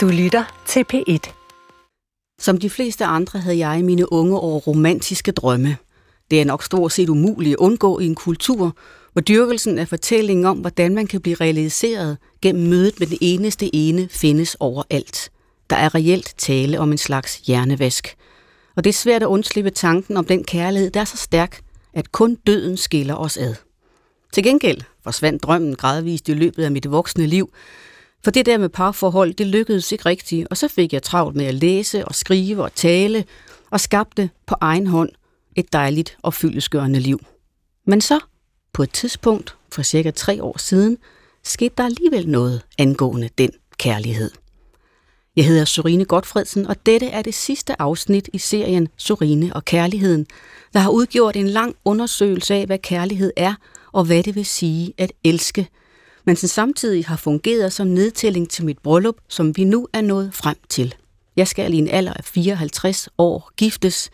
Du lytter til P1. Som de fleste andre havde jeg i mine unge år romantiske drømme. Det er nok stort set umuligt at undgå i en kultur, hvor dyrkelsen af fortællingen om, hvordan man kan blive realiseret gennem mødet med den eneste ene, findes overalt. Der er reelt tale om en slags hjernevask. Og det er svært at undslippe tanken om den kærlighed, der er så stærk, at kun døden skiller os ad. Til gengæld forsvandt drømmen gradvist i løbet af mit voksne liv, for det der med parforhold, det lykkedes ikke rigtigt, og så fik jeg travlt med at læse og skrive og tale, og skabte på egen hånd et dejligt og fyldesgørende liv. Men så, på et tidspunkt for cirka tre år siden, skete der alligevel noget angående den kærlighed. Jeg hedder Sorine Godfredsen, og dette er det sidste afsnit i serien Sorine og Kærligheden, der har udgjort en lang undersøgelse af, hvad kærlighed er, og hvad det vil sige at elske – men som samtidig har fungeret som nedtælling til mit bryllup, som vi nu er nået frem til. Jeg skal i en alder af 54 år giftes,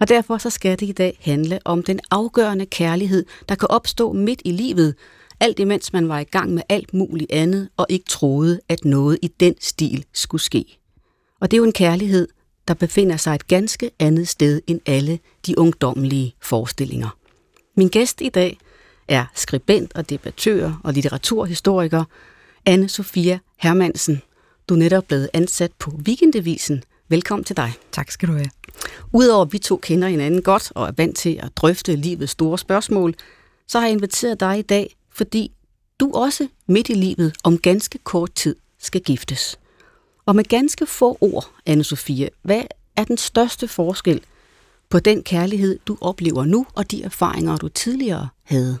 og derfor så skal det i dag handle om den afgørende kærlighed, der kan opstå midt i livet, alt imens man var i gang med alt muligt andet og ikke troede, at noget i den stil skulle ske. Og det er jo en kærlighed, der befinder sig et ganske andet sted end alle de ungdommelige forestillinger. Min gæst i dag – er skribent og debattør og litteraturhistoriker anne Sofia Hermansen. Du er netop blevet ansat på Weekendavisen. Velkommen til dig. Tak skal du have. Udover at vi to kender hinanden godt og er vant til at drøfte livets store spørgsmål, så har jeg inviteret dig i dag, fordi du også midt i livet om ganske kort tid skal giftes. Og med ganske få ord, anne Sofia, hvad er den største forskel på den kærlighed, du oplever nu, og de erfaringer, du tidligere havde?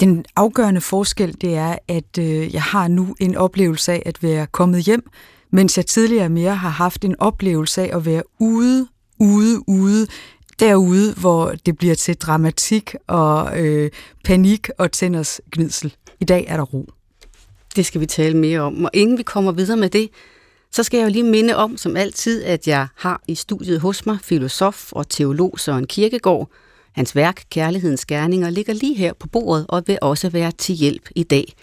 Den afgørende forskel, det er, at øh, jeg har nu en oplevelse af at være kommet hjem, mens jeg tidligere mere har haft en oplevelse af at være ude, ude, ude, derude, hvor det bliver til dramatik og øh, panik og tænders gnidsel. I dag er der ro. Det skal vi tale mere om. Og inden vi kommer videre med det, så skal jeg jo lige minde om, som altid, at jeg har i studiet hos mig filosof og teolog Søren Kirkegaard. Hans værk, Kærlighedens Gerninger, ligger lige her på bordet og vil også være til hjælp i dag.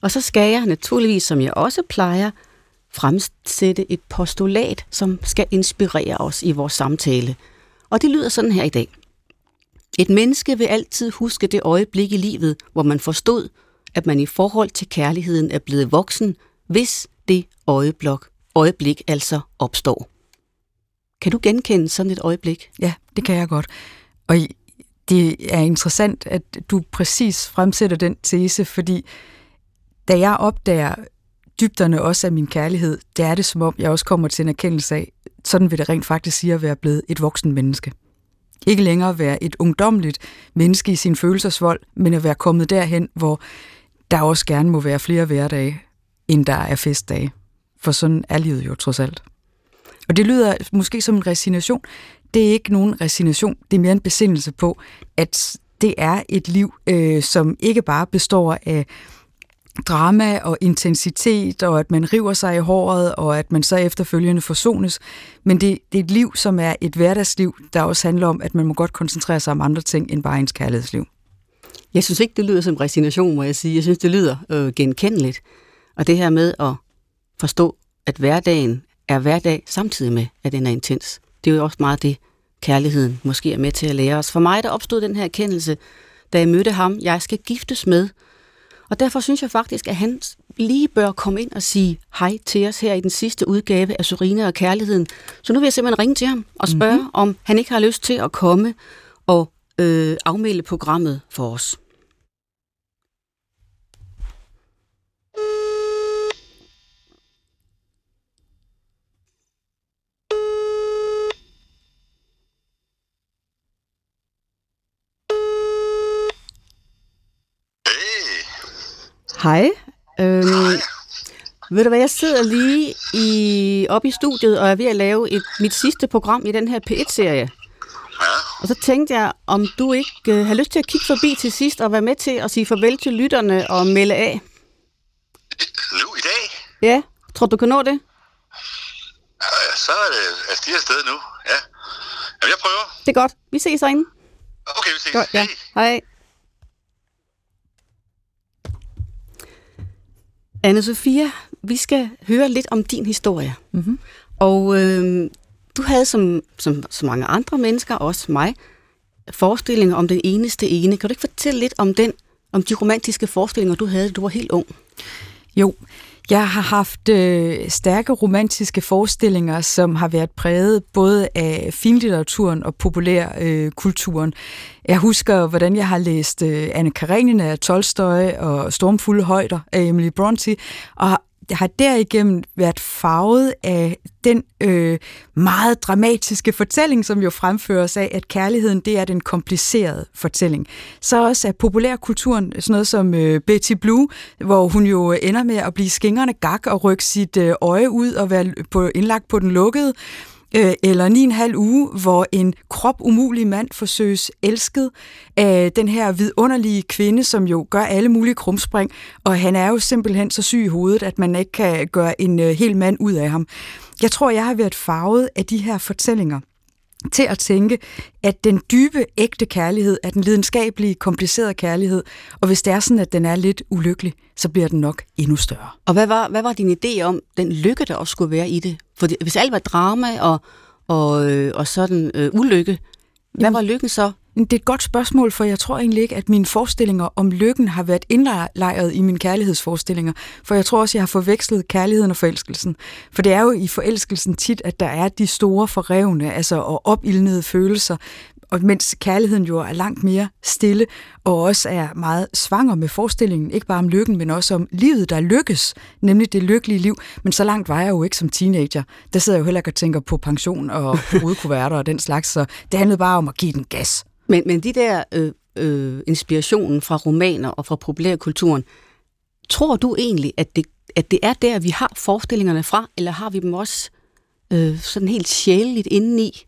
Og så skal jeg naturligvis, som jeg også plejer, fremsætte et postulat, som skal inspirere os i vores samtale. Og det lyder sådan her i dag. Et menneske vil altid huske det øjeblik i livet, hvor man forstod, at man i forhold til kærligheden er blevet voksen, hvis det øjeblok øjeblik altså opstår. Kan du genkende sådan et øjeblik? Ja, det kan jeg godt. Og det er interessant, at du præcis fremsætter den tese, fordi da jeg opdager dybderne også af min kærlighed, det er det som om, jeg også kommer til en erkendelse af, sådan vil det rent faktisk sige at være blevet et voksen menneske. Ikke længere være et ungdomligt menneske i sin følelsesvold, men at være kommet derhen, hvor der også gerne må være flere hverdage, end der er festdage. For sådan er livet jo trods alt. Og det lyder måske som en resignation. Det er ikke nogen resignation. Det er mere en besindelse på, at det er et liv, øh, som ikke bare består af drama og intensitet, og at man river sig i håret, og at man så efterfølgende forsones. Men det, det er et liv, som er et hverdagsliv, der også handler om, at man må godt koncentrere sig om andre ting end bare ens kærlighedsliv. Jeg synes ikke, det lyder som resignation, må jeg sige. Jeg synes, det lyder øh, genkendeligt. Og det her med at forstå, at hverdagen er hverdag samtidig med, at den er intens. Det er jo også meget det, kærligheden måske er med til at lære os. For mig der opstod den her erkendelse, da jeg mødte ham, jeg skal giftes med. Og derfor synes jeg faktisk, at han lige bør komme ind og sige hej til os her i den sidste udgave af Sorina og Kærligheden. Så nu vil jeg simpelthen ringe til ham og spørge, mm-hmm. om han ikke har lyst til at komme og øh, afmelde programmet for os. Hej. Øhm, Hej. Ved du hvad, jeg sidder lige i, oppe i studiet og er ved at lave et, mit sidste program i den her P1-serie. Ja. Og så tænkte jeg, om du ikke øh, har lyst til at kigge forbi til sidst og være med til at sige farvel til lytterne og melde af. Nu i dag? Ja, tror du kan nå det? Ja, så er det altså, de afsted nu, ja. Jamen, jeg prøver. Det er godt. Vi ses herinde. Okay, vi ses. Godt, ja. Hej. Hej. Anne Sofia, vi skal høre lidt om din historie. Mm-hmm. Og øh, du havde som, som så mange andre mennesker, også mig, forestillinger om den eneste ene. Kan du ikke fortælle lidt om den, om de romantiske forestillinger, du havde, da du var helt ung? Jo, jeg har haft øh, stærke romantiske forestillinger, som har været præget både af finlitteraturen og populærkulturen. Øh, jeg husker, hvordan jeg har læst øh, Anne Karenina af Tolstoy og Stormfulde Højder af Emily Bronte, og har derigennem været farvet af den øh, meget dramatiske fortælling, som jo fremføres af, at kærligheden det er den komplicerede fortælling. Så også af populærkulturen sådan noget som øh, Betty Blue, hvor hun jo ender med at blive skingerne gak og rykke sit øh, øje ud og være på, indlagt på den lukkede øh, Øh, eller ni en halv uge, hvor en krop umulig mand forsøges elsket af den her vidunderlige kvinde, som jo gør alle mulige krumspring, og han er jo simpelthen så syg i hovedet, at man ikke kan gøre en øh, hel mand ud af ham. Jeg tror, jeg har været farvet af de her fortællinger til at tænke, at den dybe, ægte kærlighed er den lidenskabelige, komplicerede kærlighed, og hvis det er sådan, at den er lidt ulykkelig, så bliver den nok endnu større. Og hvad var, hvad var din idé om den lykke, der også skulle være i det? For hvis alt var drama og, og, øh, og sådan øh, ulykke, hvad var lykken så? Det er et godt spørgsmål, for jeg tror egentlig ikke, at mine forestillinger om lykken har været indlejret i mine kærlighedsforestillinger. For jeg tror også, jeg har forvekslet kærligheden og forelskelsen. For det er jo i forelskelsen tit, at der er de store forrevne altså, og opildnede følelser, og mens kærligheden jo er langt mere stille, og også er meget svanger med forestillingen, ikke bare om lykken, men også om livet, der lykkes, nemlig det lykkelige liv. Men så langt var jeg jo ikke som teenager. Der sidder jeg jo heller ikke og tænker på pension og udkuverter og den slags, så det handlede bare om at give den gas. Men, men de der øh, øh, inspirationen fra romaner og fra populærkulturen, tror du egentlig, at det, at det er der, vi har forestillingerne fra, eller har vi dem også øh, sådan helt sjæleligt indeni?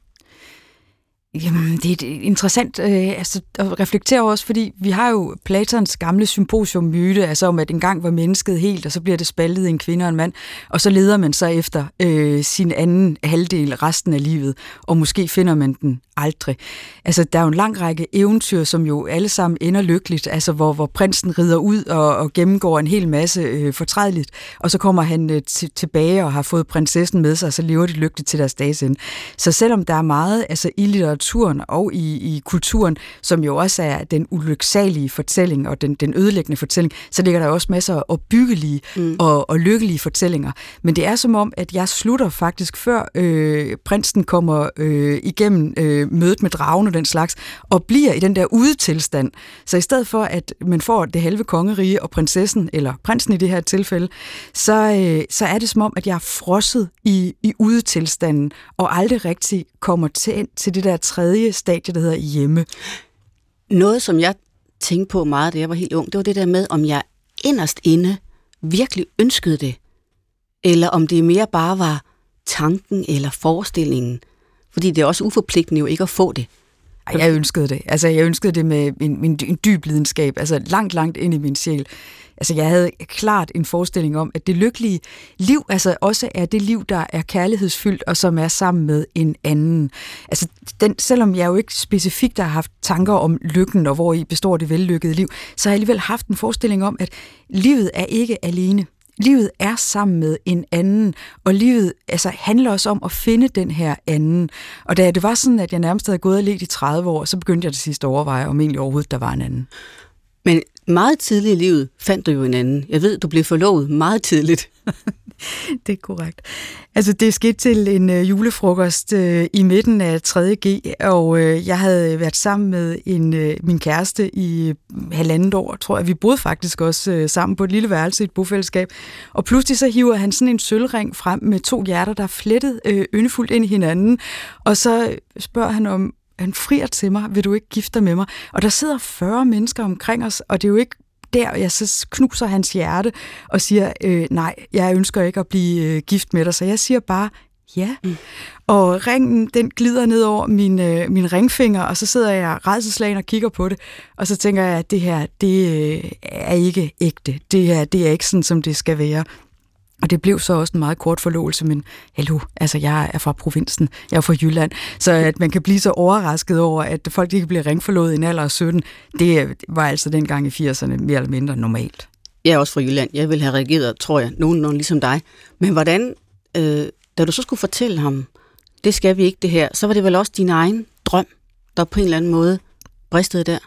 Jamen, det er interessant øh, altså, at reflektere også, fordi vi har jo Platons gamle symposium-myte, altså om, at engang var mennesket helt, og så bliver det spaltet i en kvinde og en mand, og så leder man så efter øh, sin anden halvdel resten af livet, og måske finder man den aldrig. Altså, der er jo en lang række eventyr, som jo alle sammen ender lykkeligt, altså hvor, hvor prinsen rider ud og, og gennemgår en hel masse øh, fortrædeligt, og så kommer han øh, tilbage og har fået prinsessen med sig, og så lever de lykkeligt til deres dages ende. Så selvom der er meget altså, i litteraturen og i, i kulturen, som jo også er den ulyksalige fortælling og den, den ødelæggende fortælling, så ligger der også masser af byggelige mm. og, og lykkelige fortællinger. Men det er som om, at jeg slutter faktisk før øh, prinsen kommer øh, igennem øh, mødet med dragen og den slags, og bliver i den der udetilstand. Så i stedet for, at man får det halve kongerige og prinsessen, eller prinsen i det her tilfælde, så, øh, så er det som om, at jeg er frosset i, i udetilstanden, og aldrig rigtig kommer til, til det der tredje stadie, der hedder hjemme. Noget, som jeg tænkte på meget, da jeg var helt ung, det var det der med, om jeg inderst inde virkelig ønskede det, eller om det mere bare var tanken eller forestillingen, fordi det er også uforpligtende jo ikke at få det. Ej, jeg ønskede det. Altså, jeg ønskede det med en, en, en dyb lidenskab, altså langt, langt ind i min sjæl. Altså, jeg havde klart en forestilling om, at det lykkelige liv altså også er det liv, der er kærlighedsfyldt, og som er sammen med en anden. Altså, den, selvom jeg jo ikke specifikt har haft tanker om lykken, og hvor i består det vellykkede liv, så har jeg alligevel haft en forestilling om, at livet er ikke alene livet er sammen med en anden, og livet altså, handler også om at finde den her anden. Og da det var sådan, at jeg nærmest havde gået og let i 30 år, så begyndte jeg det sidste at overveje, om egentlig overhovedet der var en anden. Men meget tidligt i livet fandt du jo en anden. Jeg ved, du blev forlovet meget tidligt. det er korrekt. Altså, det skete til en øh, julefrokost øh, i midten af 3.G, og øh, jeg havde været sammen med en øh, min kæreste i øh, halvandet år, tror jeg. Vi boede faktisk også øh, sammen på et lille værelse i et bofællesskab. Og pludselig så hiver han sådan en sølvring frem med to hjerter, der er flettet øh, yndefuldt ind i hinanden. Og så spørger han om, han frier til mig, vil du ikke gifte dig med mig? Og der sidder 40 mennesker omkring os, og det er jo ikke der, jeg så knuser hans hjerte og siger, øh, nej, jeg ønsker ikke at blive øh, gift med dig. Så jeg siger bare, ja. Mm. Og ringen, den glider ned over min, øh, min ringfinger, og så sidder jeg redselslagen og kigger på det, og så tænker jeg, at det her, det øh, er ikke ægte. Det her, det er ikke sådan, som det skal være. Og det blev så også en meget kort forlovelse, men hallo, altså jeg er fra provinsen, jeg er fra Jylland, så at man kan blive så overrasket over, at folk ikke bliver ringforlovet i en alder af 17, det var altså dengang i 80'erne mere eller mindre normalt. Jeg er også fra Jylland. Jeg vil have reageret, tror jeg, nogenlunde ligesom dig. Men hvordan, øh, da du så skulle fortælle ham, det skal vi ikke det her, så var det vel også din egen drøm, der på en eller anden måde bristede der?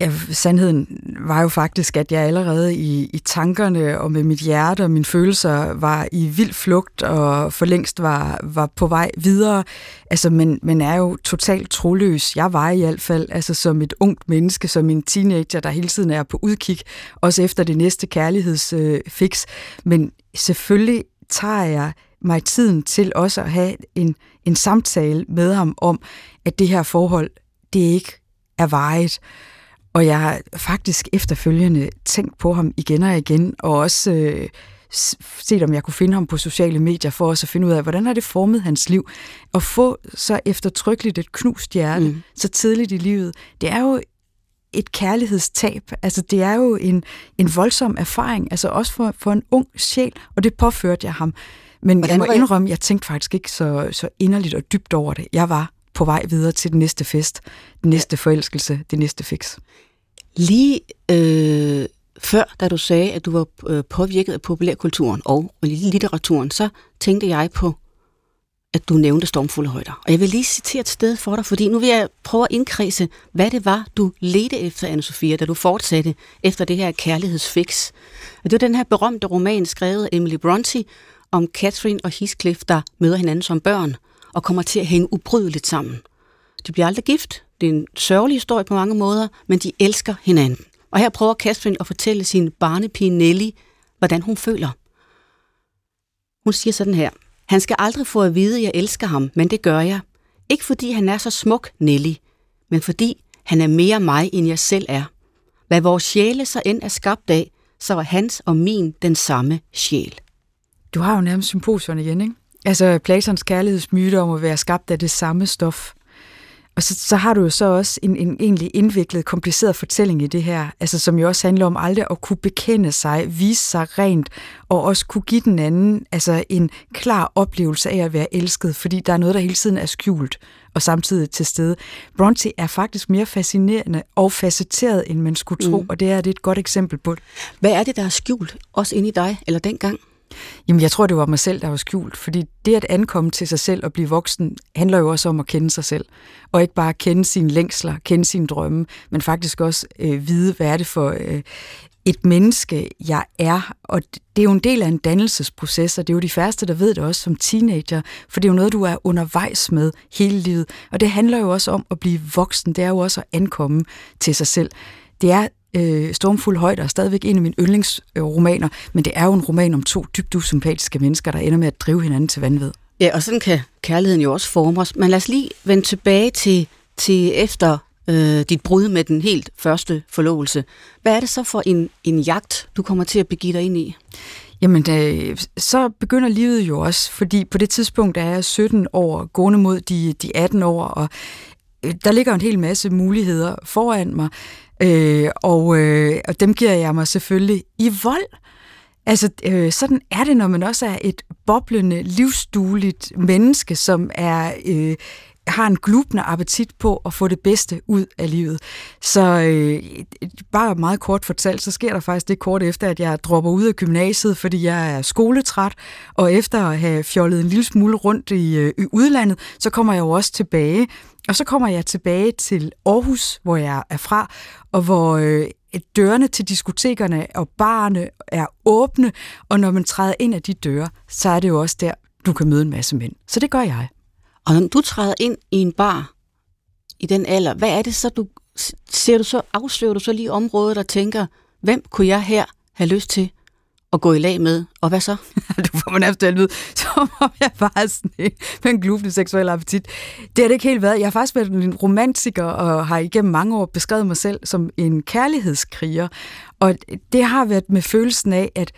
Ja, sandheden var jo faktisk, at jeg allerede i, i tankerne og med mit hjerte og mine følelser var i vild flugt og for længst var, var på vej videre. Altså, men, men er jo totalt troløs. Jeg var i hvert fald altså, som et ungt menneske, som en teenager, der hele tiden er på udkig, også efter det næste kærlighedsfix. Men selvfølgelig tager jeg mig tiden til også at have en, en samtale med ham om, at det her forhold, det ikke er vejet. Og jeg har faktisk efterfølgende tænkt på ham igen og igen, og også øh, set, om jeg kunne finde ham på sociale medier, for også at finde ud af, hvordan har det formet hans liv. At få så eftertrykkeligt et knust hjerte, mm. så tidligt i livet, det er jo et kærlighedstab. Altså, det er jo en, en voldsom erfaring, altså også for, for en ung sjæl, og det påførte jeg ham. Men Hvordan jeg må indrømme, jeg tænkte faktisk ikke så, så inderligt og dybt over det. Jeg var på vej videre til den næste fest, den næste forelskelse, det næste fix. Lige øh, før, da du sagde, at du var øh, påvirket af populærkulturen og litteraturen, så tænkte jeg på, at du nævnte stormfulde højder. Og jeg vil lige citere et sted for dig, fordi nu vil jeg prøve at indkredse, hvad det var, du ledte efter, anne Sofia, da du fortsatte efter det her kærlighedsfix. Og det var den her berømte roman, skrevet af Emily Bronte, om Catherine og Heathcliff, der møder hinanden som børn og kommer til at hænge ubrydeligt sammen. De bliver aldrig gift. Det er en sørgelig historie på mange måder, men de elsker hinanden. Og her prøver Catherine at fortælle sin barnepige Nelly, hvordan hun føler. Hun siger sådan her. Han skal aldrig få at vide, at jeg elsker ham, men det gør jeg. Ikke fordi han er så smuk, Nelly, men fordi han er mere mig, end jeg selv er. Hvad vores sjæle så end er skabt af, så er hans og min den samme sjæl. Du har jo nærmest symposierne igen, ikke? Altså Platons kærlighedsmyte om at være skabt af det samme stof. Og så, så har du jo så også en, en egentlig indviklet, kompliceret fortælling i det her, altså som jo også handler om aldrig at kunne bekende sig, vise sig rent, og også kunne give den anden altså en klar oplevelse af at være elsket, fordi der er noget, der hele tiden er skjult og samtidig til stede. Bronte er faktisk mere fascinerende og facetteret, end man skulle tro, mm. og det er det et godt eksempel på. Hvad er det, der er skjult, også inde i dig, eller dengang? Jamen, jeg tror, det var mig selv, der var skjult, fordi det at ankomme til sig selv og blive voksen, handler jo også om at kende sig selv. Og ikke bare kende sine længsler, kende sine drømme, men faktisk også øh, vide, hvad er det for øh, et menneske, jeg er. Og det er jo en del af en dannelsesproces, og det er jo de færreste, der ved det også som teenager, for det er jo noget, du er undervejs med hele livet. Og det handler jo også om at blive voksen, det er jo også at ankomme til sig selv. Det er øh, Stormfuld Højder er stadigvæk en af mine yndlingsromaner, men det er jo en roman om to dybt usympatiske mennesker, der ender med at drive hinanden til vanvid. Ja, og sådan kan kærligheden jo også forme os. Men lad os lige vende tilbage til, til efter øh, dit brud med den helt første forlovelse. Hvad er det så for en, en jagt, du kommer til at begive dig ind i? Jamen, da, så begynder livet jo også, fordi på det tidspunkt er jeg 17 år, gående mod de, de 18 år, og øh, der ligger en hel masse muligheder foran mig. Øh, og, øh, og dem giver jeg mig selvfølgelig i vold. Altså, øh, sådan er det, når man også er et boblende, livsdueligt menneske, som er... Øh, har en glubende appetit på at få det bedste ud af livet. Så øh, bare meget kort fortalt, så sker der faktisk det kort efter, at jeg dropper ud af gymnasiet, fordi jeg er skoletræt, og efter at have fjollet en lille smule rundt i, øh, i udlandet, så kommer jeg jo også tilbage og så kommer jeg tilbage til Aarhus, hvor jeg er fra, og hvor øh, dørene til diskotekerne og barne er åbne, og når man træder ind af de døre, så er det jo også der, du kan møde en masse mænd. Så det gør jeg. Og når du træder ind i en bar i den alder, hvad er det så, du ser du så, afslører du så lige området og tænker, hvem kunne jeg her have lyst til at gå i lag med, og hvad så? du får mig nærmest ud, som om jeg bare sådan en, med en glufende seksuel appetit. Det har det ikke helt været. Jeg har faktisk været en romantiker, og har igennem mange år beskrevet mig selv som en kærlighedskriger. Og det har været med følelsen af, at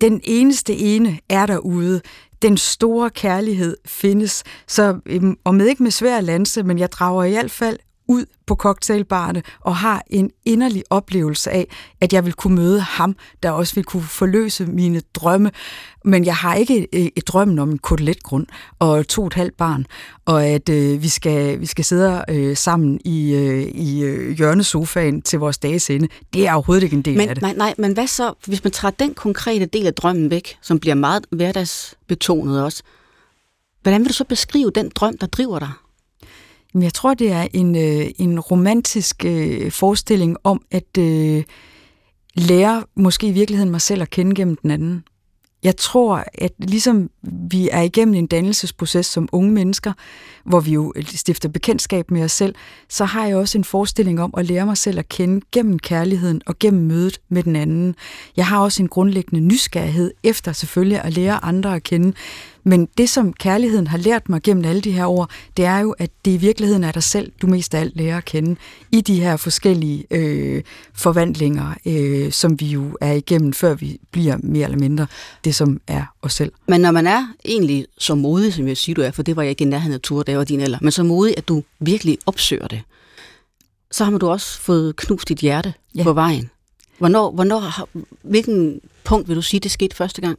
den eneste ene er derude. Den store kærlighed findes. Så, øhm, og med ikke med svær lanse, men jeg drager i hvert fald ud på cocktailbarne og har en inderlig oplevelse af, at jeg vil kunne møde ham, der også vil kunne forløse mine drømme. Men jeg har ikke et, et drømmen om en koteletgrund og to og et halvt barn, og at øh, vi, skal, vi skal sidde øh, sammen i, øh, i øh, hjørnesofaen til vores dages ende. Det er overhovedet ikke en del men, af det. Nej, nej, men hvad så, hvis man tager den konkrete del af drømmen væk, som bliver meget hverdagsbetonet også, hvordan vil du så beskrive den drøm, der driver dig? Jeg tror, det er en, øh, en romantisk øh, forestilling om at øh, lære måske i virkeligheden mig selv at kende gennem den anden. Jeg tror, at ligesom vi er igennem en dannelsesproces som unge mennesker, hvor vi jo øh, stifter bekendtskab med os selv, så har jeg også en forestilling om at lære mig selv at kende gennem kærligheden og gennem mødet med den anden. Jeg har også en grundlæggende nysgerrighed efter selvfølgelig at lære andre at kende, men det, som kærligheden har lært mig gennem alle de her år, det er jo, at det i virkeligheden er dig selv, du mest af alt lærer at kende i de her forskellige øh, forvandlinger, øh, som vi jo er igennem, før vi bliver mere eller mindre det, som er os selv. Men når man er egentlig så modig, som jeg siger, du er, for det var jeg ikke i nærheden af tur, da jeg var din alder, men så modig, at du virkelig opsøger det, så har du også fået knust dit hjerte ja. på vejen. Hvornår, hvornår, hvilken punkt vil du sige, det skete første gang?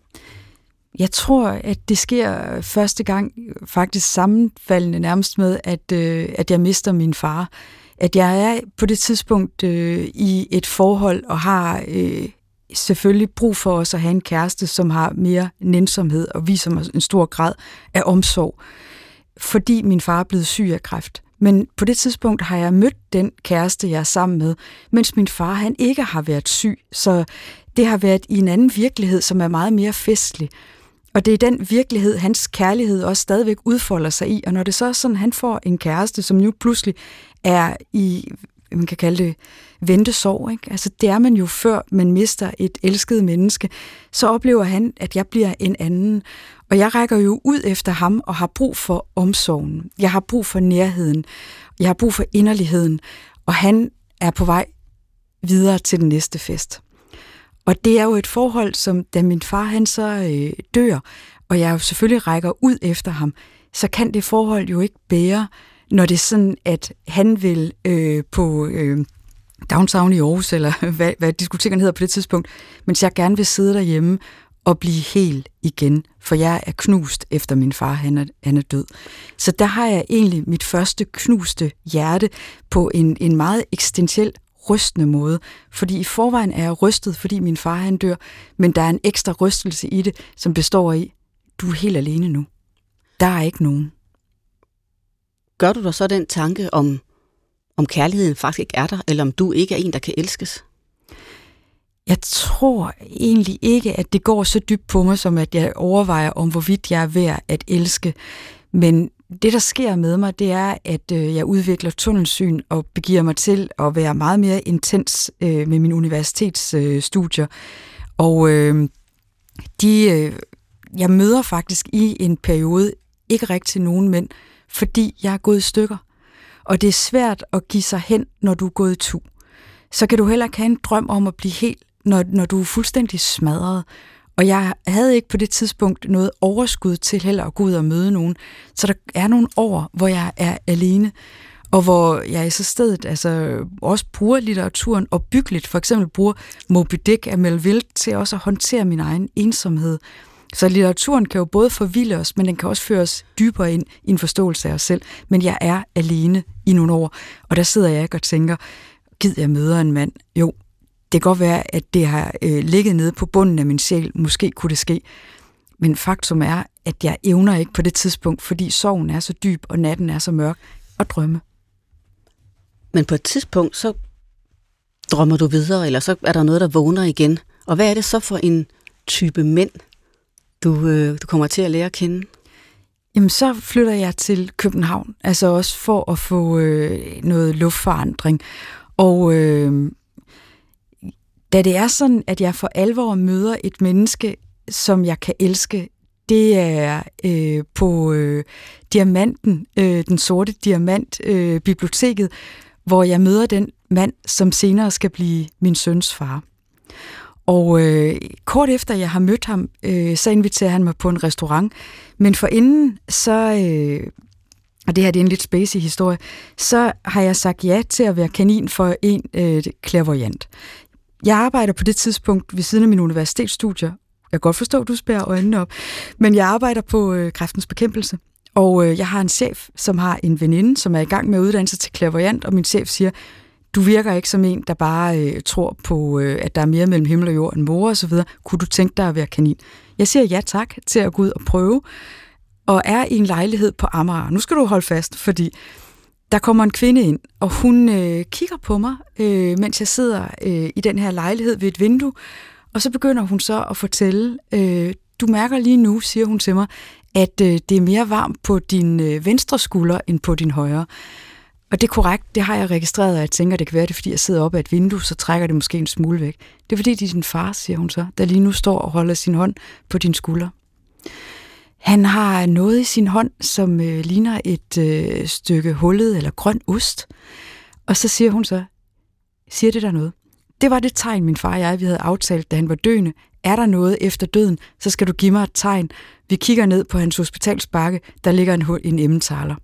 Jeg tror, at det sker første gang faktisk sammenfaldende nærmest med, at, øh, at jeg mister min far. At jeg er på det tidspunkt øh, i et forhold og har øh, selvfølgelig brug for os at have en kæreste, som har mere nænsomhed og viser mig en stor grad af omsorg, fordi min far er blevet syg af kræft. Men på det tidspunkt har jeg mødt den kæreste, jeg er sammen med, mens min far han ikke har været syg. Så det har været i en anden virkelighed, som er meget mere festlig. Og det er den virkelighed, hans kærlighed også stadigvæk udfolder sig i. Og når det så er sådan, han får en kæreste, som nu pludselig er i, man kan kalde det, ventesorg. Ikke? Altså det er man jo før man mister et elsket menneske. Så oplever han, at jeg bliver en anden. Og jeg rækker jo ud efter ham og har brug for omsorgen. Jeg har brug for nærheden. Jeg har brug for inderligheden. Og han er på vej videre til den næste fest. Og det er jo et forhold, som da min far han så øh, dør, og jeg jo selvfølgelig rækker ud efter ham, så kan det forhold jo ikke bære, når det er sådan, at han vil øh, på øh, downtown i Aarhus, eller hvad, hvad diskotekerne hedder på det tidspunkt, mens jeg gerne vil sidde derhjemme og blive helt igen, for jeg er knust efter min far, han er, han er død. Så der har jeg egentlig mit første knuste hjerte på en, en meget eksistentiel rystende måde. Fordi i forvejen er jeg rystet, fordi min far han dør, men der er en ekstra rystelse i det, som består i, du er helt alene nu. Der er ikke nogen. Gør du dig så den tanke om, om kærligheden faktisk ikke er der, eller om du ikke er en, der kan elskes? Jeg tror egentlig ikke, at det går så dybt på mig, som at jeg overvejer om, hvorvidt jeg er værd at elske. Men det, der sker med mig, det er, at øh, jeg udvikler tunnelsyn og begiver mig til at være meget mere intens øh, med min universitetsstudier. Øh, og øh, de, øh, jeg møder faktisk i en periode ikke rigtig nogen mænd, fordi jeg er gået i stykker. Og det er svært at give sig hen, når du er gået i tu. Så kan du heller ikke have en drøm om at blive helt, når, når du er fuldstændig smadret. Og jeg havde ikke på det tidspunkt noget overskud til heller at gå ud og møde nogen. Så der er nogle år, hvor jeg er alene, og hvor jeg i så stedet altså, også bruger litteraturen og byggeligt, for eksempel bruger Moby Dick af Melville til også at håndtere min egen ensomhed. Så litteraturen kan jo både forvilde os, men den kan også føre os dybere ind i en forståelse af os selv. Men jeg er alene i nogle år, og der sidder jeg ikke og tænker, gid jeg møder en mand? Jo, kan godt være, at det har øh, ligget nede på bunden af min sjæl. Måske kunne det ske. Men faktum er, at jeg evner ikke på det tidspunkt, fordi sorgen er så dyb, og natten er så mørk, at drømme. Men på et tidspunkt, så drømmer du videre, eller så er der noget, der vågner igen. Og hvad er det så for en type mænd, du, øh, du kommer til at lære at kende? Jamen, så flytter jeg til København, altså også for at få øh, noget luftforandring. Og øh, da det er sådan, at jeg for alvor møder et menneske, som jeg kan elske, det er øh, på øh, Diamanten, øh, den sorte diamant, øh, biblioteket, hvor jeg møder den mand, som senere skal blive min søns far. Og øh, kort efter jeg har mødt ham, øh, så inviterer han mig på en restaurant. Men for inden, så, øh, og det her det er en lidt spacey historie, så har jeg sagt ja til at være kanin for en øh, clairvoyant. Jeg arbejder på det tidspunkt ved siden af mine universitetsstudier. Jeg kan godt forstå, at du spærer øjnene op. Men jeg arbejder på øh, kræftens bekæmpelse. Og øh, jeg har en chef, som har en veninde, som er i gang med uddannelse til clairvoyant, og min chef siger, du virker ikke som en, der bare øh, tror på, øh, at der er mere mellem himmel og jord end mor og så videre. Kunne du tænke dig at være kanin? Jeg siger ja tak til at gå ud og prøve, og er i en lejlighed på Amager. Nu skal du holde fast, fordi der kommer en kvinde ind, og hun øh, kigger på mig, øh, mens jeg sidder øh, i den her lejlighed ved et vindue, og så begynder hun så at fortælle, øh, du mærker lige nu, siger hun til mig, at øh, det er mere varmt på din øh, venstre skulder end på din højre. Og det er korrekt, det har jeg registreret, og jeg tænker, det kan være, det er, fordi jeg sidder oppe af et vindue, så trækker det måske en smule væk. Det er fordi, det er din far, siger hun så, der lige nu står og holder sin hånd på din skulder. Han har noget i sin hånd, som øh, ligner et øh, stykke hullet eller grøn ost. Og så siger hun så, siger det der noget? Det var det tegn, min far og jeg vi havde aftalt, da han var døende. Er der noget efter døden, så skal du give mig et tegn. Vi kigger ned på hans hospitalsbakke, der ligger en, en emmentaler.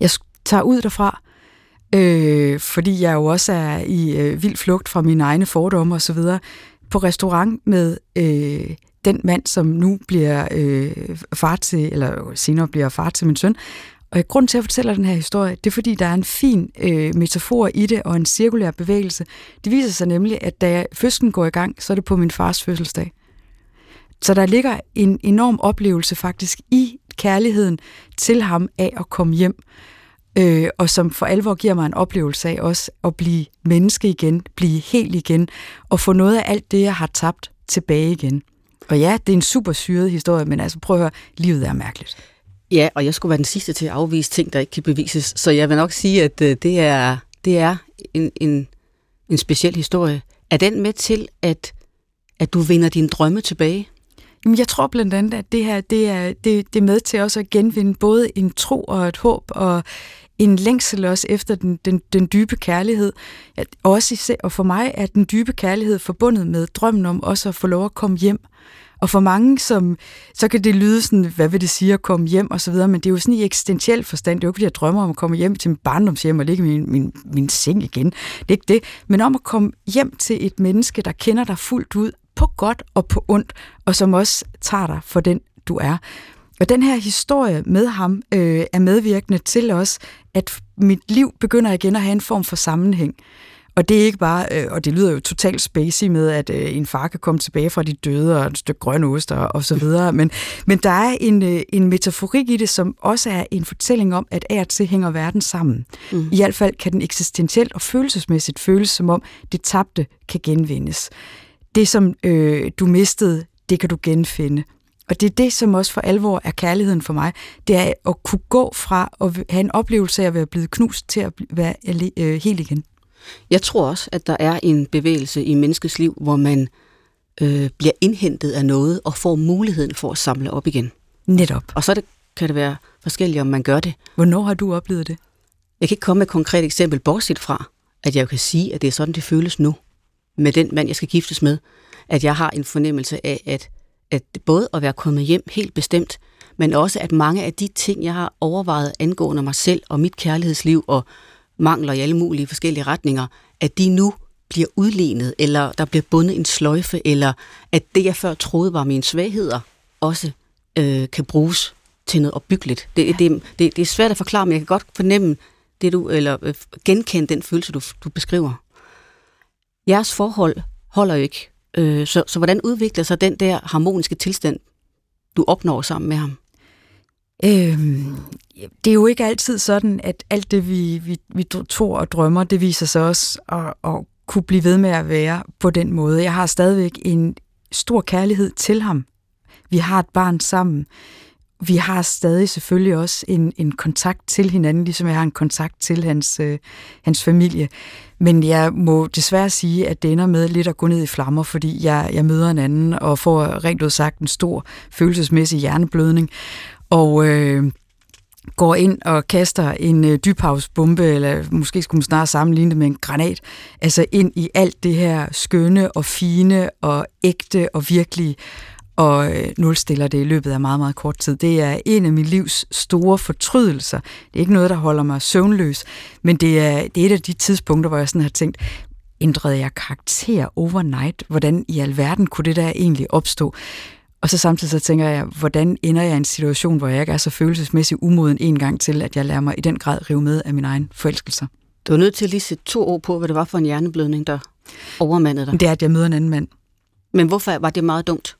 Jeg tager ud derfra, øh, fordi jeg jo også er i øh, vild flugt fra mine egne fordomme osv., på restaurant med øh, den mand, som nu bliver øh, far til, eller senere bliver far til min søn. Og øh, grund til at fortæller den her historie, det er fordi, der er en fin øh, metafor i det, og en cirkulær bevægelse. Det viser sig nemlig, at da fødslen går i gang, så er det på min fars fødselsdag. Så der ligger en enorm oplevelse faktisk i kærligheden til ham af at komme hjem, øh, og som for alvor giver mig en oplevelse af også at blive menneske igen, blive helt igen, og få noget af alt det, jeg har tabt, tilbage igen. Og ja, det er en super syret historie, men altså prøv at høre, livet er mærkeligt. Ja, og jeg skulle være den sidste til at afvise ting, der ikke kan bevises. Så jeg vil nok sige, at øh, det er, det er en, en, en speciel historie. Er den med til, at, at du vinder dine drømme tilbage? Jamen, jeg tror blandt andet, at det her det er, det, det er med til også at genvinde både en tro og et håb, og en længsel også efter den, den, den dybe kærlighed. At også, og for mig er den dybe kærlighed forbundet med drømmen om også at få lov at komme hjem. Og for mange, som, så kan det lyde sådan, hvad vil det sige at komme hjem og så videre, men det er jo sådan i eksistentiel forstand. Det er jo ikke, fordi jeg drømmer om at komme hjem til min barndomshjem og ligge i min, min, min seng igen. Det er ikke det. Men om at komme hjem til et menneske, der kender dig fuldt ud, på godt og på ondt, og som også tager dig for den, du er. Og den her historie med ham øh, er medvirkende til os, at mit liv begynder igen at have en form for sammenhæng. Og det er ikke bare, øh, og det lyder jo totalt spacey med, at øh, en far kan komme tilbage fra de døde og et stykke grøn ost og, og så videre, men, men der er en, øh, en metaforik i det, som også er en fortælling om, at af og til hænger verden sammen. Mm. I hvert fald kan den eksistentielt og følelsesmæssigt føles som om, det tabte kan genvindes. Det, som øh, du mistede, det kan du genfinde. Og det er det, som også for alvor er kærligheden for mig. Det er at kunne gå fra at have en oplevelse af at være blevet knust til at være øh, helt igen. Jeg tror også, at der er en bevægelse i menneskets liv, hvor man øh, bliver indhentet af noget og får muligheden for at samle op igen. Netop. Og så det, kan det være forskelligt, om man gør det. Hvornår har du oplevet det? Jeg kan ikke komme med et konkret eksempel, bortset fra, at jeg kan sige, at det er sådan, det føles nu. Med den mand, jeg skal giftes med. At jeg har en fornemmelse af, at, at både at være kommet hjem helt bestemt, men også at mange af de ting, jeg har overvejet angående mig selv og mit kærlighedsliv og mangler i alle mulige forskellige retninger, at de nu bliver udlignet, eller der bliver bundet en sløjfe, eller at det, jeg før troede var mine svagheder, også øh, kan bruges til noget opbyggeligt. Det, ja. det, det, det er svært at forklare, men jeg kan godt fornemme det, du, eller øh, genkende den følelse, du, du beskriver. Jeres forhold holder jo ikke. Øh, så, så hvordan udvikler sig den der harmoniske tilstand, du opnår sammen med ham? Øhm, det er jo ikke altid sådan, at alt det, vi, vi, vi tror og drømmer, det viser sig også at, at kunne blive ved med at være på den måde. Jeg har stadigvæk en stor kærlighed til ham. Vi har et barn sammen. Vi har stadig selvfølgelig også en, en kontakt til hinanden, ligesom jeg har en kontakt til hans, øh, hans familie. Men jeg må desværre sige, at det ender med lidt at gå ned i flammer, fordi jeg, jeg møder en anden og får rent ud sagt en stor følelsesmæssig hjerneblødning og øh, går ind og kaster en øh, dybhavsbombe, eller måske skulle man snarere sammenligne det med en granat, altså ind i alt det her skønne og fine og ægte og virkelige og øh, nulstiller det i løbet af meget, meget kort tid. Det er en af mit livs store fortrydelser. Det er ikke noget, der holder mig søvnløs, men det er, det er et af de tidspunkter, hvor jeg sådan har tænkt, ændrede jeg karakter overnight? Hvordan i alverden kunne det der egentlig opstå? Og så samtidig så tænker jeg, hvordan ender jeg i en situation, hvor jeg ikke er så følelsesmæssigt umoden en gang til, at jeg lærer mig i den grad rive med af min egen forelskelser. Du er nødt til at lige sætte to ord på, hvad det var for en hjerneblødning, der overmandede dig. Det er, at jeg møder en anden mand. Men hvorfor var det meget dumt?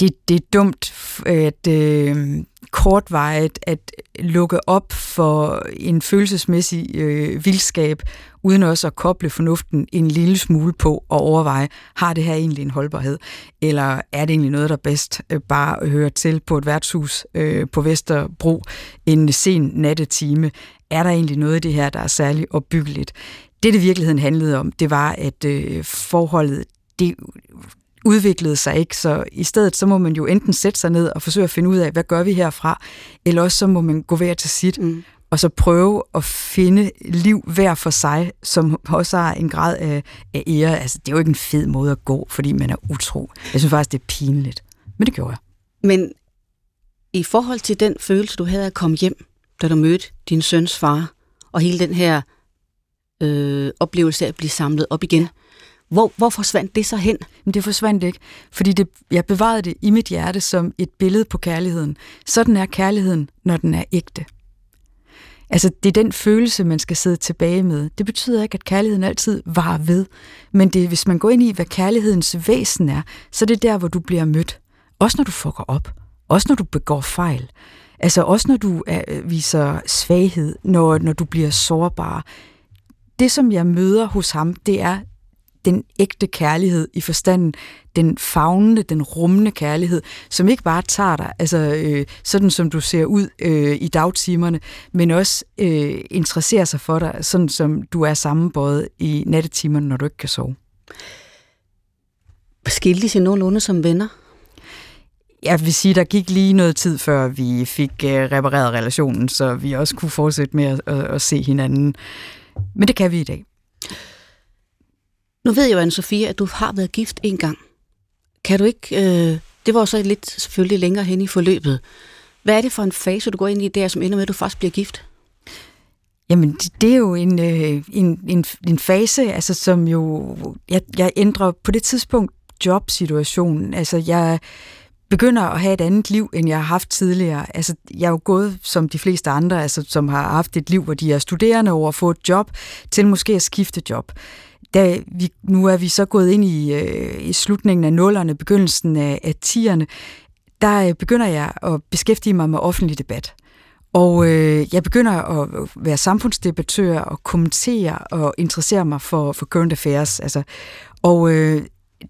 Det, det er dumt, at øh, kortvejet at lukke op for en følelsesmæssig øh, vildskab, uden også at koble fornuften en lille smule på og overveje, har det her egentlig en holdbarhed? Eller er det egentlig noget, der bedst øh, bare hører til på et værtshus øh, på Vesterbro en sen nattetime? Er der egentlig noget i det her, der er særligt opbyggeligt? Det, det i virkeligheden handlede om, det var, at øh, forholdet det udviklede sig ikke, så i stedet så må man jo enten sætte sig ned og forsøge at finde ud af, hvad gør vi herfra, eller også så må man gå hver til sit, mm. og så prøve at finde liv hver for sig, som også har en grad af, af ære. Altså, det er jo ikke en fed måde at gå, fordi man er utro. Jeg synes faktisk, det er pinligt. Men det gjorde jeg. Men i forhold til den følelse, du havde at komme hjem, da du mødte din søns far, og hele den her øh, oplevelse af at blive samlet op igen, hvor, hvor forsvandt det så hen? Men det forsvandt ikke, fordi det, jeg bevarede det i mit hjerte som et billede på kærligheden. Sådan er kærligheden, når den er ægte. Altså, det er den følelse, man skal sidde tilbage med. Det betyder ikke, at kærligheden altid var ved, men det, hvis man går ind i, hvad kærlighedens væsen er, så er det der, hvor du bliver mødt. Også når du fucker op. Også når du begår fejl. Altså også når du er, viser svaghed, når, når du bliver sårbar. Det, som jeg møder hos ham, det er den ægte kærlighed i forstanden, den fagnende, den rummende kærlighed, som ikke bare tager dig, altså øh, sådan som du ser ud øh, i dagtimerne, men også øh, interesserer sig for dig, sådan som du er sammenbøjet i nattetimerne, når du ikke kan sove. Skilte I nogenlunde som venner? Jeg vil sige, der gik lige noget tid, før vi fik øh, repareret relationen, så vi også kunne fortsætte med at, at, at se hinanden. Men det kan vi i dag. Nu ved jeg jo, Anne-Sophie, at du har været gift en gang. Kan du ikke... Øh, det var så lidt selvfølgelig længere hen i forløbet. Hvad er det for en fase, du går ind i der, som ender med, at du faktisk bliver gift? Jamen, det, det er jo en, øh, en, en, en fase, altså, som jo... Jeg, jeg ændrer på det tidspunkt jobsituationen. Altså, jeg begynder at have et andet liv, end jeg har haft tidligere. Altså, jeg er jo gået, som de fleste andre, altså, som har haft et liv, hvor de er studerende over at få et job, til måske at skifte job da vi, nu er vi så gået ind i, øh, i slutningen af nullerne, begyndelsen af, af tierne, der øh, begynder jeg at beskæftige mig med offentlig debat. Og øh, jeg begynder at øh, være samfundsdebattør og kommentere og interessere mig for, for current affairs. Altså. Og øh,